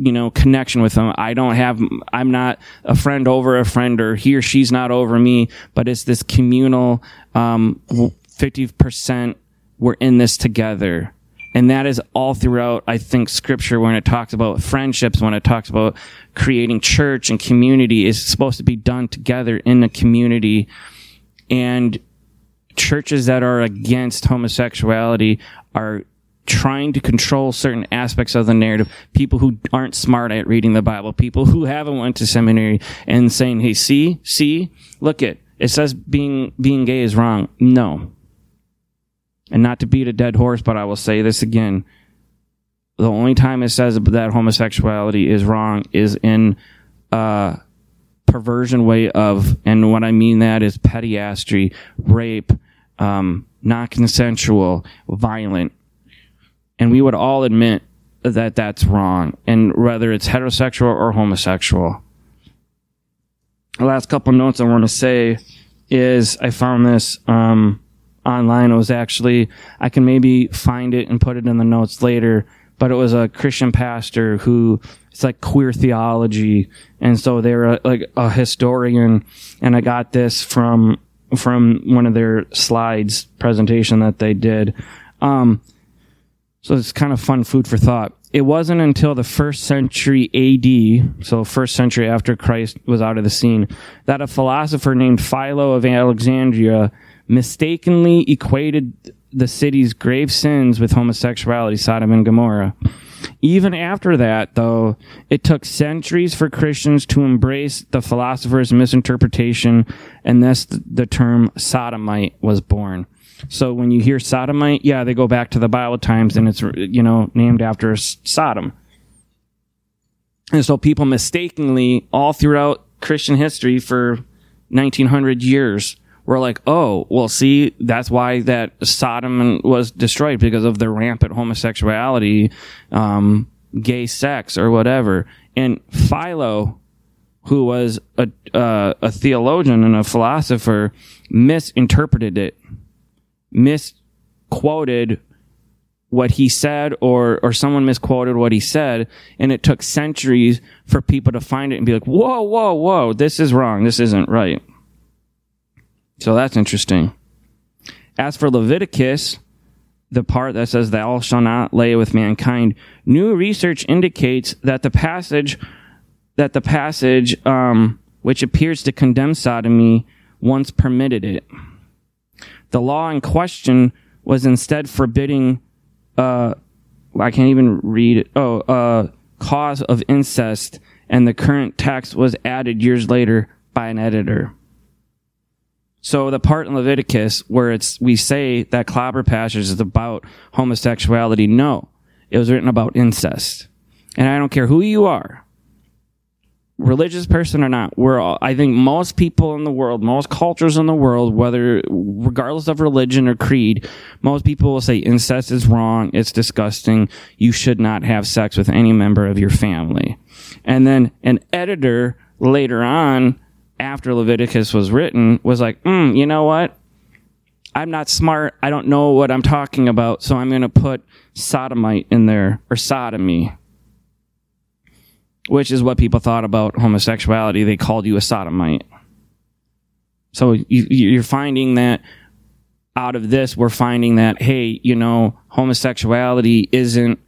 you know connection with them. I don't have i'm not a friend over a friend or he or she's not over me but it's this communal um, 50% we're in this together and that is all throughout i think scripture when it talks about friendships when it talks about creating church and community is supposed to be done together in a community and churches that are against homosexuality are trying to control certain aspects of the narrative. People who aren't smart at reading the Bible, people who haven't went to seminary and saying, "Hey, see, see, look it. It says being being gay is wrong." No. And not to beat a dead horse, but I will say this again. The only time it says that homosexuality is wrong is in a perversion way of, and what I mean that is pederasty, rape, um, not consensual, violent and we would all admit that that's wrong, and whether it's heterosexual or homosexual. The last couple notes I want to say is I found this um, online. It was actually I can maybe find it and put it in the notes later, but it was a Christian pastor who it's like queer theology, and so they're like a historian, and I got this from from one of their slides presentation that they did. Um, so it's kind of fun food for thought. It wasn't until the first century AD, so first century after Christ was out of the scene, that a philosopher named Philo of Alexandria mistakenly equated the city's grave sins with homosexuality, Sodom and Gomorrah. Even after that, though, it took centuries for Christians to embrace the philosopher's misinterpretation, and thus the term sodomite was born. So when you hear sodomite, yeah, they go back to the Bible times and it's, you know, named after Sodom. And so people mistakenly, all throughout Christian history for 1900 years, were like, oh, well, see, that's why that Sodom was destroyed because of the rampant homosexuality, um, gay sex or whatever. And Philo, who was a, uh, a theologian and a philosopher, misinterpreted it misquoted what he said or or someone misquoted what he said and it took centuries for people to find it and be like whoa whoa whoa this is wrong this isn't right so that's interesting as for leviticus the part that says thou shalt not lay with mankind new research indicates that the passage that the passage um, which appears to condemn sodomy once permitted it the law in question was instead forbidding, uh, I can't even read it. Oh, uh, cause of incest, and the current text was added years later by an editor. So the part in Leviticus where it's we say that clobber passage is about homosexuality, no, it was written about incest, and I don't care who you are. religious person or not, we're all, I think most people in the world, most cultures in the world, whether regardless of religion or creed, most people will say incest is wrong, it's disgusting, you should not have sex with any member of your family. And then an editor later on, after Leviticus was written, was like, mm, you know what? I'm not smart. I don't know what I'm talking about, so I'm going to put sodomite in there or sodomy which is what people thought about homosexuality. They called you a sodomite. So you, you're finding that out of this, we're finding that, hey, you know, homosexuality isn't,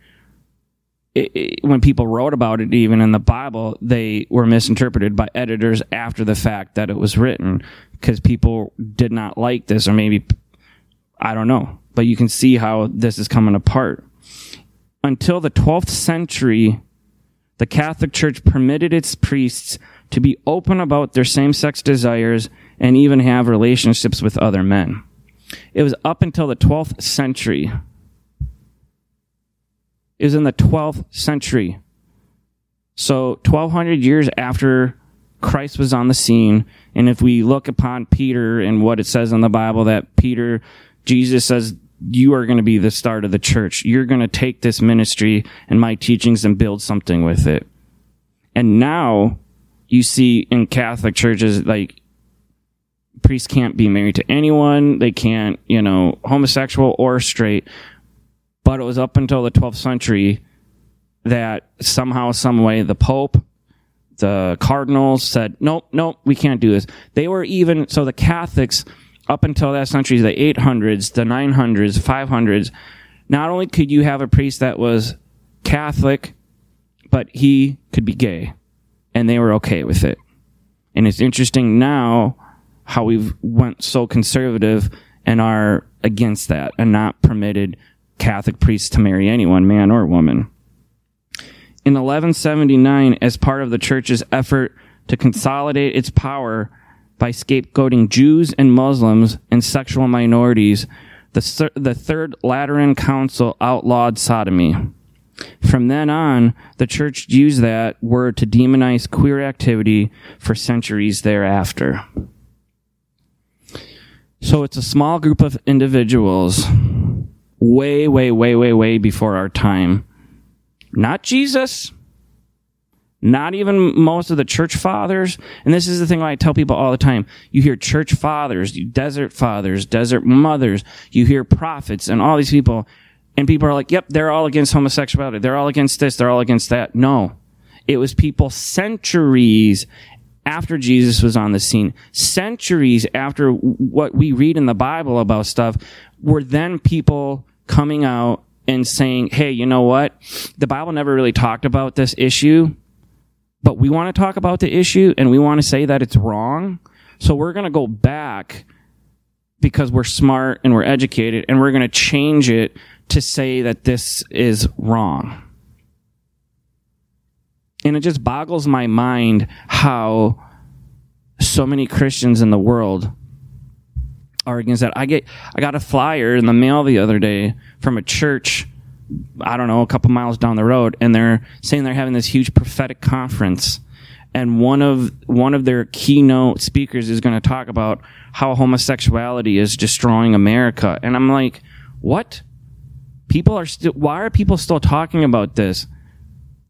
it, when people wrote about it, even in the Bible, they were misinterpreted by editors after the fact that it was written because people did not like this, or maybe, I don't know. But you can see how this is coming apart. Until the 12th century, the Catholic Church permitted its priests to be open about their same sex desires and even have relationships with other men. It was up until the 12th century. Was in the 12th century. So 1200 years after Christ was on the scene, and if we look upon Peter and what it says in the Bible that Peter, Jesus says, you are going to be the start of the church. You're going to take this ministry and my teachings and build something with it. And now you see in Catholic churches, like, priests can't be married to anyone. They can't, you know, homosexual or straight. But it was up until the 12th century that somehow, some way, the Pope, the cardinals said, nope, nope, we can't do this. They were even, so the Catholics, up until that century, the 800s, the 900s, 500s, not only could you have a priest that was Catholic, but he could be gay, and they were okay with it. And it's interesting now how we've went so conservative and are against that and not permitted Catholic priests to marry anyone, man or woman. In 1179, as part of the church's effort to consolidate its power by scapegoating Jews and Muslims and sexual minorities, the, the Third Lateran Council outlawed sodomy. From then on, the church used that word to demonize queer activity for centuries thereafter. So it's a small group of individuals, way, way, way, way, way before our time. Not Jesus, not even most of the church fathers. And this is the thing I tell people all the time. You hear church fathers, desert fathers, desert mothers, you hear prophets and all these people. And people are like, yep, they're all against homosexuality. They're all against this. They're all against that. No. It was people centuries after Jesus was on the scene, centuries after what we read in the Bible about stuff, were then people coming out and saying, hey, you know what? The Bible never really talked about this issue but we want to talk about the issue and we want to say that it's wrong. So we're going to go back because we're smart and we're educated and we're going to change it to say that this is wrong. And it just boggles my mind how so many Christians in the world against that. I get I got a flyer in the mail the other day from a church I don't know, a couple miles down the road, and they're saying they're having this huge prophetic conference, and one of one of their keynote speakers is going to talk about how homosexuality is destroying America, and I'm like, what? People are still. Why are people still talking about this?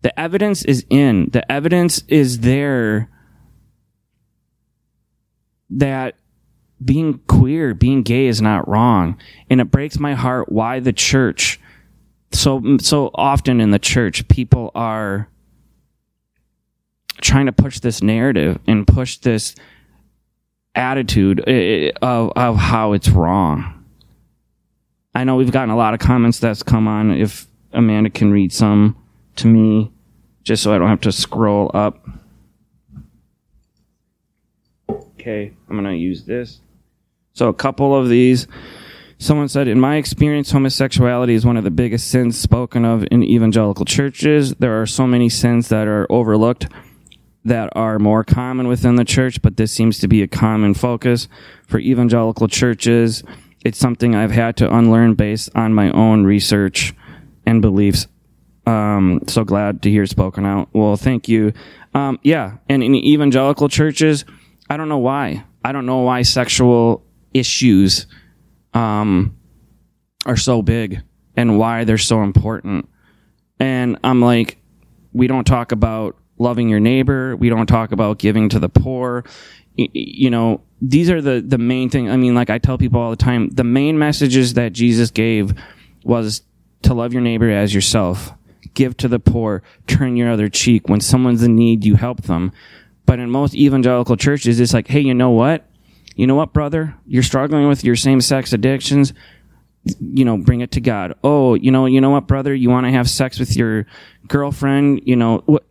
The evidence is in. The evidence is there that being queer, being gay is not wrong. And it breaks my heart why the church so so often in the church people are trying to push this narrative and push this attitude eh, eh, of of how it's wrong. I know we've gotten a lot of comments that's come on if Amanda can read some to me just so I don't have to scroll up. Okay, I'm going to use this. So a couple of these Someone said, In my experience, homosexuality is one of the biggest sins spoken of in evangelical churches. There are so many sins that are overlooked that are more common within the church, but this seems to be a common focus for evangelical churches. It's something I've had to unlearn based on my own research and beliefs. Um, so glad to hear spoken out. Well, thank you. Um, yeah, and in evangelical churches, I don't know why. I don't know why sexual issues um, are so big and why they're so important. And I'm like, we don't talk about loving your neighbor. We don't talk about giving to the poor. You know, these are the, the main thing. I mean, like I tell people all the time, the main messages that Jesus gave was to love your neighbor as yourself, give to the poor, turn your other cheek. When someone's in need, you help them. But in most evangelical churches, it's like, hey, you know what? You know what, brother? You're struggling with your same sex addictions. You know, bring it to God. Oh, you know, you know what, brother? You want to have sex with your girlfriend? You know, what?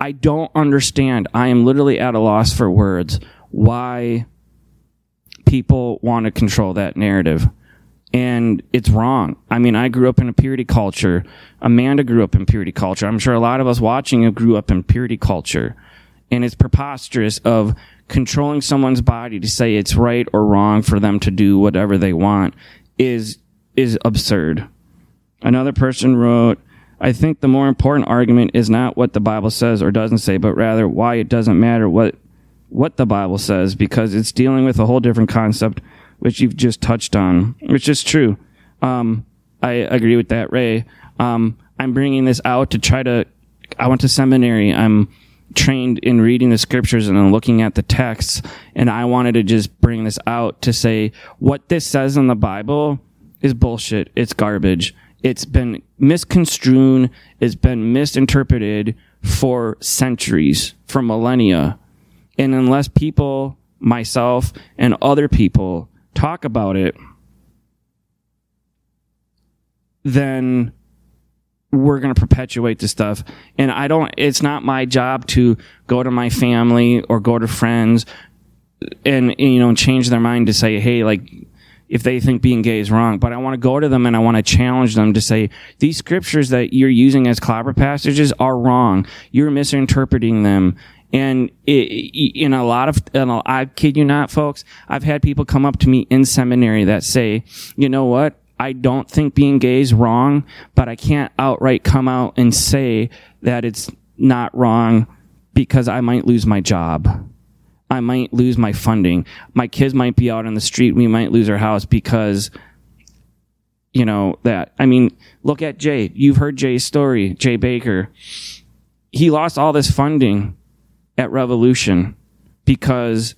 I don't understand. I am literally at a loss for words. Why people want to control that narrative? and it's wrong. I mean, I grew up in a purity culture. Amanda grew up in purity culture. I'm sure a lot of us watching grew up in purity culture. And it's preposterous of controlling someone's body to say it's right or wrong for them to do whatever they want is is absurd. Another person wrote, I think the more important argument is not what the Bible says or doesn't say, but rather why it doesn't matter what what the Bible says because it's dealing with a whole different concept which you've just touched on, which is true. Um, I agree with that, Ray. Um, I'm bringing this out to try to. I went to seminary. I'm trained in reading the scriptures and then looking at the texts, and I wanted to just bring this out to say what this says in the Bible is bullshit. It's garbage. It's been misconstrued. It's been misinterpreted for centuries, for millennia. And unless people, myself, and other people talk about it, then we're going to perpetuate this stuff. And I don't, it's not my job to go to my family or go to friends and, you know, change their mind to say, hey, like, if they think being gay is wrong, but I want to go to them and I want to challenge them to say, these scriptures that you're using as clobber passages are wrong. You're misinterpreting them. And it, in a lot of, I kid you not, folks, I've had people come up to me in seminary that say, you know what? I don't think being gay is wrong, but I can't outright come out and say that it's not wrong because I might lose my job. I might lose my funding. My kids might be out on the street. We might lose our house because, you know, that. I mean, look at Jay. You've heard Jay's story, Jay Bakker. He lost all this funding at Revolution because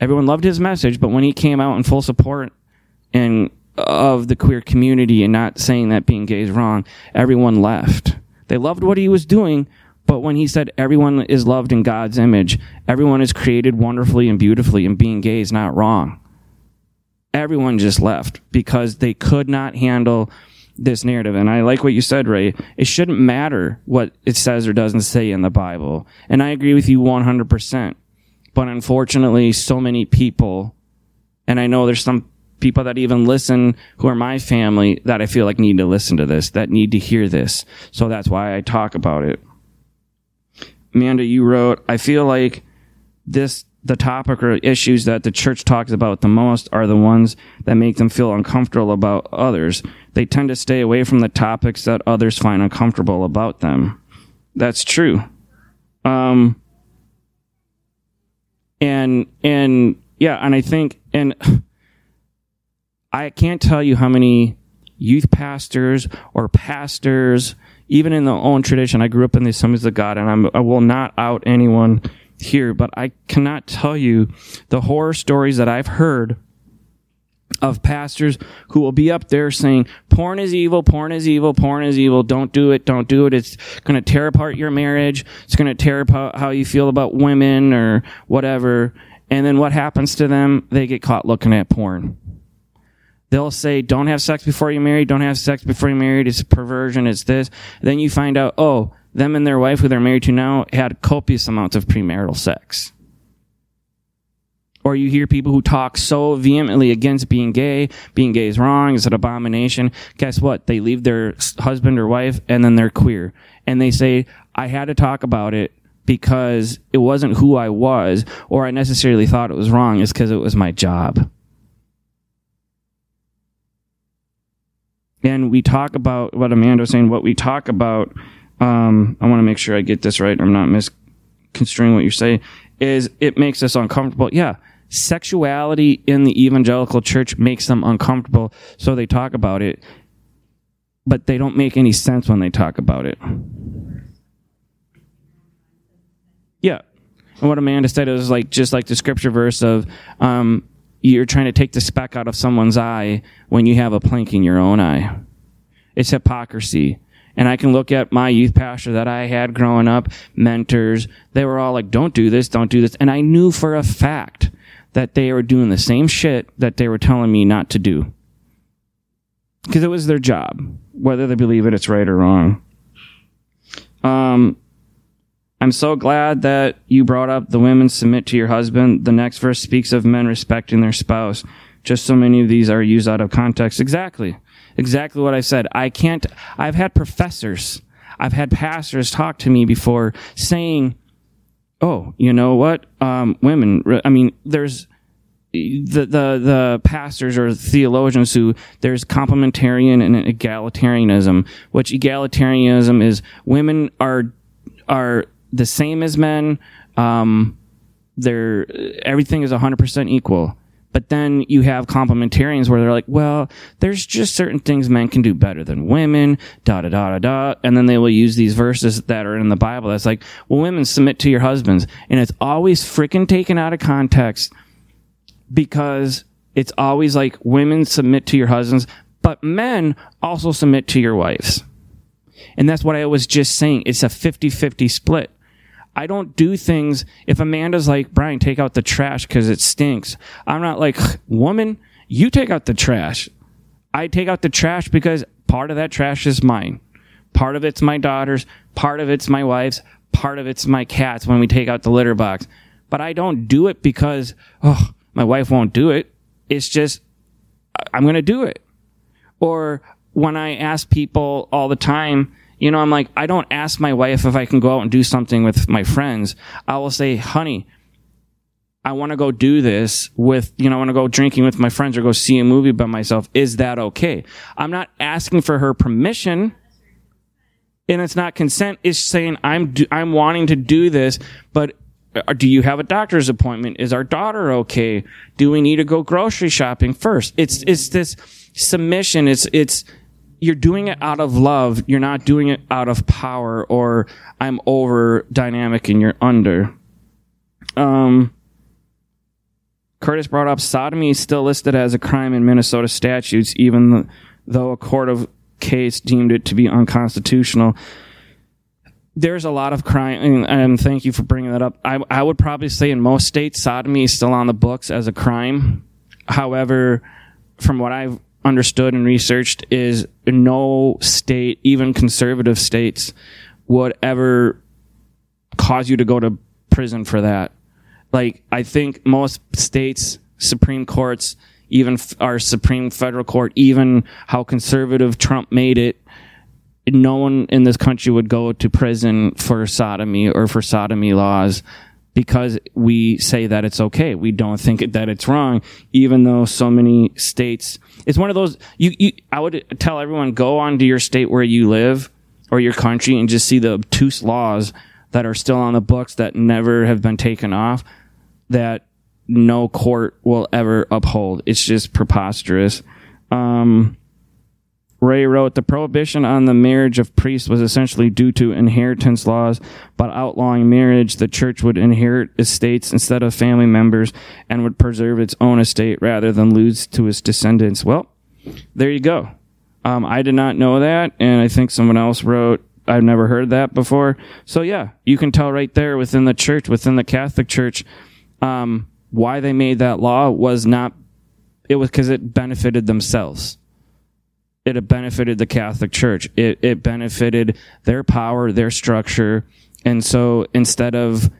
everyone loved his message, but when he came out in full support and of the queer community and not saying that being gay is wrong, everyone left. They loved what he was doing, but when he said everyone is loved in God's image, everyone is created wonderfully and beautifully, and being gay is not wrong, everyone just left because they could not handle this narrative. And I like what you said, Ray. It shouldn't matter what it says or doesn't say in the Bible. And I agree with you 100%. But unfortunately, so many people, and I know there's some people that even listen who are my family that I feel like need to listen to this, that need to hear this. So that's why I talk about it. Amanda, you wrote, I feel like this the topic or issues that the church talks about the most are the ones that make them feel uncomfortable about others. They tend to stay away from the topics that others find uncomfortable about them. That's true. Um, and, and yeah, and I think, and I can't tell you how many youth pastors or pastors, even in the own tradition, I grew up in the Assemblies of God, and I'm, I will not out anyone here, but I cannot tell you the horror stories that I've heard of pastors who will be up there saying, porn is evil, porn is evil, porn is evil, don't do it, don't do it. It's going to tear apart your marriage. It's going to tear apart how you feel about women or whatever. And then what happens to them? They get caught looking at porn. They'll say, don't have sex before you're married, don't have sex before you're married, it's perversion, it's this. Then you find out, oh, them and their wife, who they're married to now, had copious amounts of premarital sex. Or you hear people who talk so vehemently against being gay, being gay is wrong, it's an abomination. Guess what? They leave their husband or wife and then they're queer. And they say, I had to talk about it because it wasn't who I was or I necessarily thought it was wrong. It's because it was my job. And we talk about what Amanda was saying, what we talk about Um, I want to make sure I get this right. I'm not misconstruing what you're saying. Is it makes us uncomfortable? Yeah. Sexuality in the evangelical church makes them uncomfortable, so they talk about it, but they don't make any sense when they talk about it. Yeah. And what Amanda said is like just like the scripture verse of um, you're trying to take the speck out of someone's eye when you have a plank in your own eye. It's hypocrisy. And I can look at my youth pastor that I had growing up, mentors, they were all like, don't do this, don't do this. And I knew for a fact that they were doing the same shit that they were telling me not to do. Because it was their job, whether they believe it, it's right or wrong. Um, I'm so glad that you brought up the women submit to your husband. The next verse speaks of men respecting their spouse. Just so many of these are used out of context. Exactly exactly what I said. I can't, I've had professors, I've had pastors talk to me before saying, oh, you know what? Um, women, I mean, there's, the, the the pastors or theologians who there's complementarian and egalitarianism, which egalitarianism is women are are the same as men. Um, they're everything is 100% equal. But then you have complementarians where they're like, well, there's just certain things men can do better than women, da da da da da. And then they will use these verses that are in the Bible that's like, well, women submit to your husbands. And it's always freaking taken out of context because it's always like women submit to your husbands, but men also submit to your wives. And that's what I was just saying. It's a 50 50 split. I don't do things if Amanda's like, Brien, take out the trash because it stinks. I'm not like, woman, you take out the trash. I take out the trash because part of that trash is mine. Part of it's my daughter's, part of it's my wife's, part of it's my cat's when we take out the litter box. But I don't do it because, oh, my wife won't do it. It's just, I'm going to do it. Or when I ask people all the time, you know, I'm like, I don't ask my wife if I can go out and do something with my friends. I will say, honey, I want to go do this with, you know, I want to go drinking with my friends or go see a movie by myself. Is that okay? I'm not asking for her permission. And it's not consent. It's saying I'm, do, I'm wanting to do this, but uh, do you have a doctor's appointment? Is our daughter okay? Do we need to go grocery shopping first? It's, it's this submission. It's, it's, you're doing it out of love. You're not doing it out of power or I'm over dynamic and you're under. Um, Curtis brought up sodomy is still listed as a crime in Minnesota statutes, even though a court of case deemed it to be unconstitutional. There's a lot of crime, and, and thank you for bringing that up. I, I would probably say in most states, sodomy is still on the books as a crime. However, from what I've understood and researched is no state, even conservative states, would ever cause you to go to prison for that. Like, I think most states, Supreme Courts, even our Supreme Federal Court, even how conservative Trump made it, no one in this country would go to prison for sodomy or for sodomy laws because we say that it's okay. We don't think that it's wrong, even though so many states. It's one of those. You, you, I would tell everyone go on to your state where you live or your country and just see the obtuse laws that are still on the books that never have been taken off. That no court will ever uphold. It's just preposterous. Um, Ray wrote, the prohibition on the marriage of priests was essentially due to inheritance laws. By outlawing marriage, the church would inherit estates instead of family members and would preserve its own estate rather than lose to its descendants. Well, there you go. Um, I did not know that, and I think someone else wrote, I've never heard that before. So yeah, you can tell right there within the church, within the Catholic Church, um, why they made that law was not, it was because it benefited themselves it benefited the Catholic Church. It, it benefited their power, their structure. And so instead of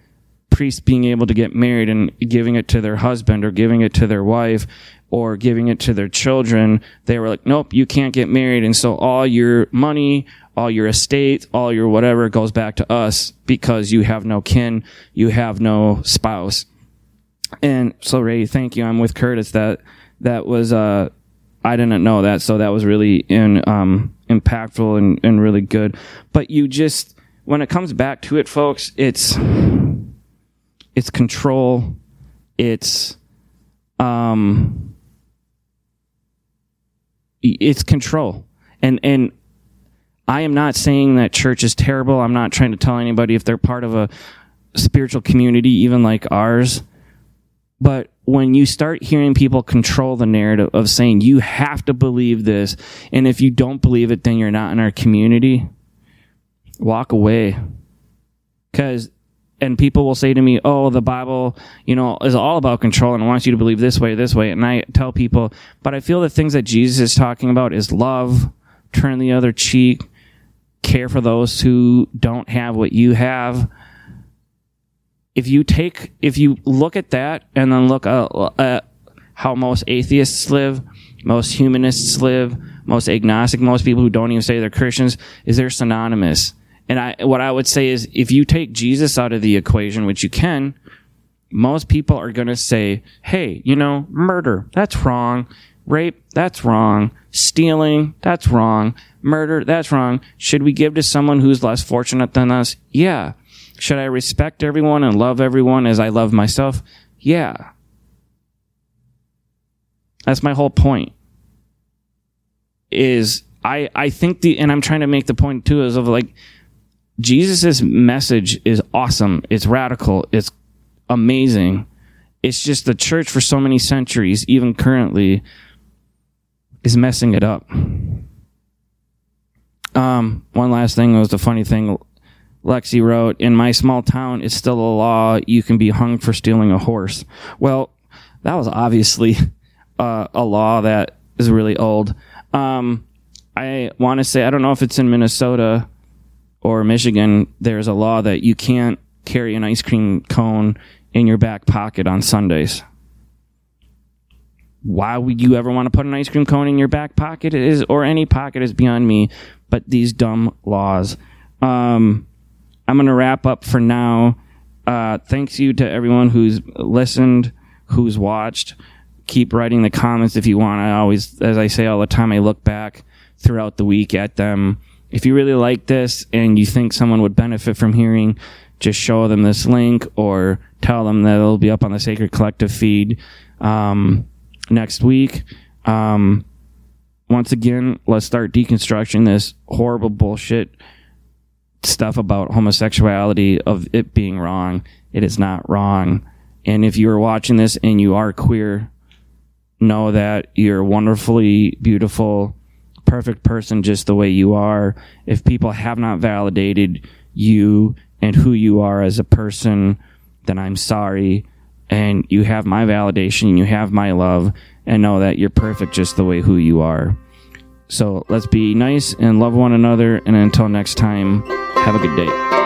priests being able to get married and giving it to their husband or giving it to their wife or giving it to their children, they were like, nope, you can't get married. And so all your money, all your estate, all your whatever goes back to us because you have no kin, you have no spouse. And so Ray, thank you. I'm with Curtis that that was uh I didn't know that, so that was really in um, impactful and, and really good. But you just when it comes back to it, folks, it's it's control, it's um it's control. And and I am not saying that church is terrible. I'm not trying to tell anybody if they're part of a spiritual community, even like ours. But when you start hearing people control the narrative of saying you have to believe this, and if you don't believe it, then you're not in our community, walk away. Because, and people will say to me, oh, the Bible, you know, is all about control and wants you to believe this way, this way. And I tell people, but I feel the things that Jesus is talking about is love, turn the other cheek, care for those who don't have what you have if you take if you look at that and then look at how most atheists live, most humanists live, most agnostic, most people who don't even say they're Christians, is they're synonymous. And I what I would say is if you take Jesus out of the equation, which you can, most people are going to say, "Hey, you know, murder, that's wrong. Rape, that's wrong. Stealing, that's wrong. Murder, that's wrong. Should we give to someone who's less fortunate than us? Yeah. Should I respect everyone and love everyone as I love myself? Yeah. That's my whole point. Is I I think the and I'm trying to make the point too is of like Jesus's message is awesome. It's radical. It's amazing. It's just the church for so many centuries, even currently, is messing it up. Um, one last thing was the funny thing Lexi wrote, In my small town, it's still a law you can be hung for stealing a horse. Well, that was obviously uh, a law that is really old. Um, I want to say, I don't know if it's in Minnesota or Michigan, there's a law that you can't carry an ice cream cone in your back pocket on Sundays. Why would you ever want to put an ice cream cone in your back pocket? It is or any pocket is beyond me. But these dumb laws. Um, I'm going to wrap up for now. Uh, thanks you to everyone who's listened, who's watched. Keep writing the comments if you want. I always, as I say all the time, I look back throughout the week at them. If you really like this and you think someone would benefit from hearing, just show them this link or tell them that it'll be up on the Sacred Collective feed um, next week. Um, once again, let's start deconstructing this horrible bullshit stuff about homosexuality of it being wrong. It is not wrong. And if you are watching this and you are queer, know that you're wonderfully beautiful, perfect person just the way you are. If people have not validated you and who you are as a person, then I'm sorry. And you have my validation, you have my love, and know that you're perfect just the way who you are. So let's be nice and love one another. And until next time, have a good day.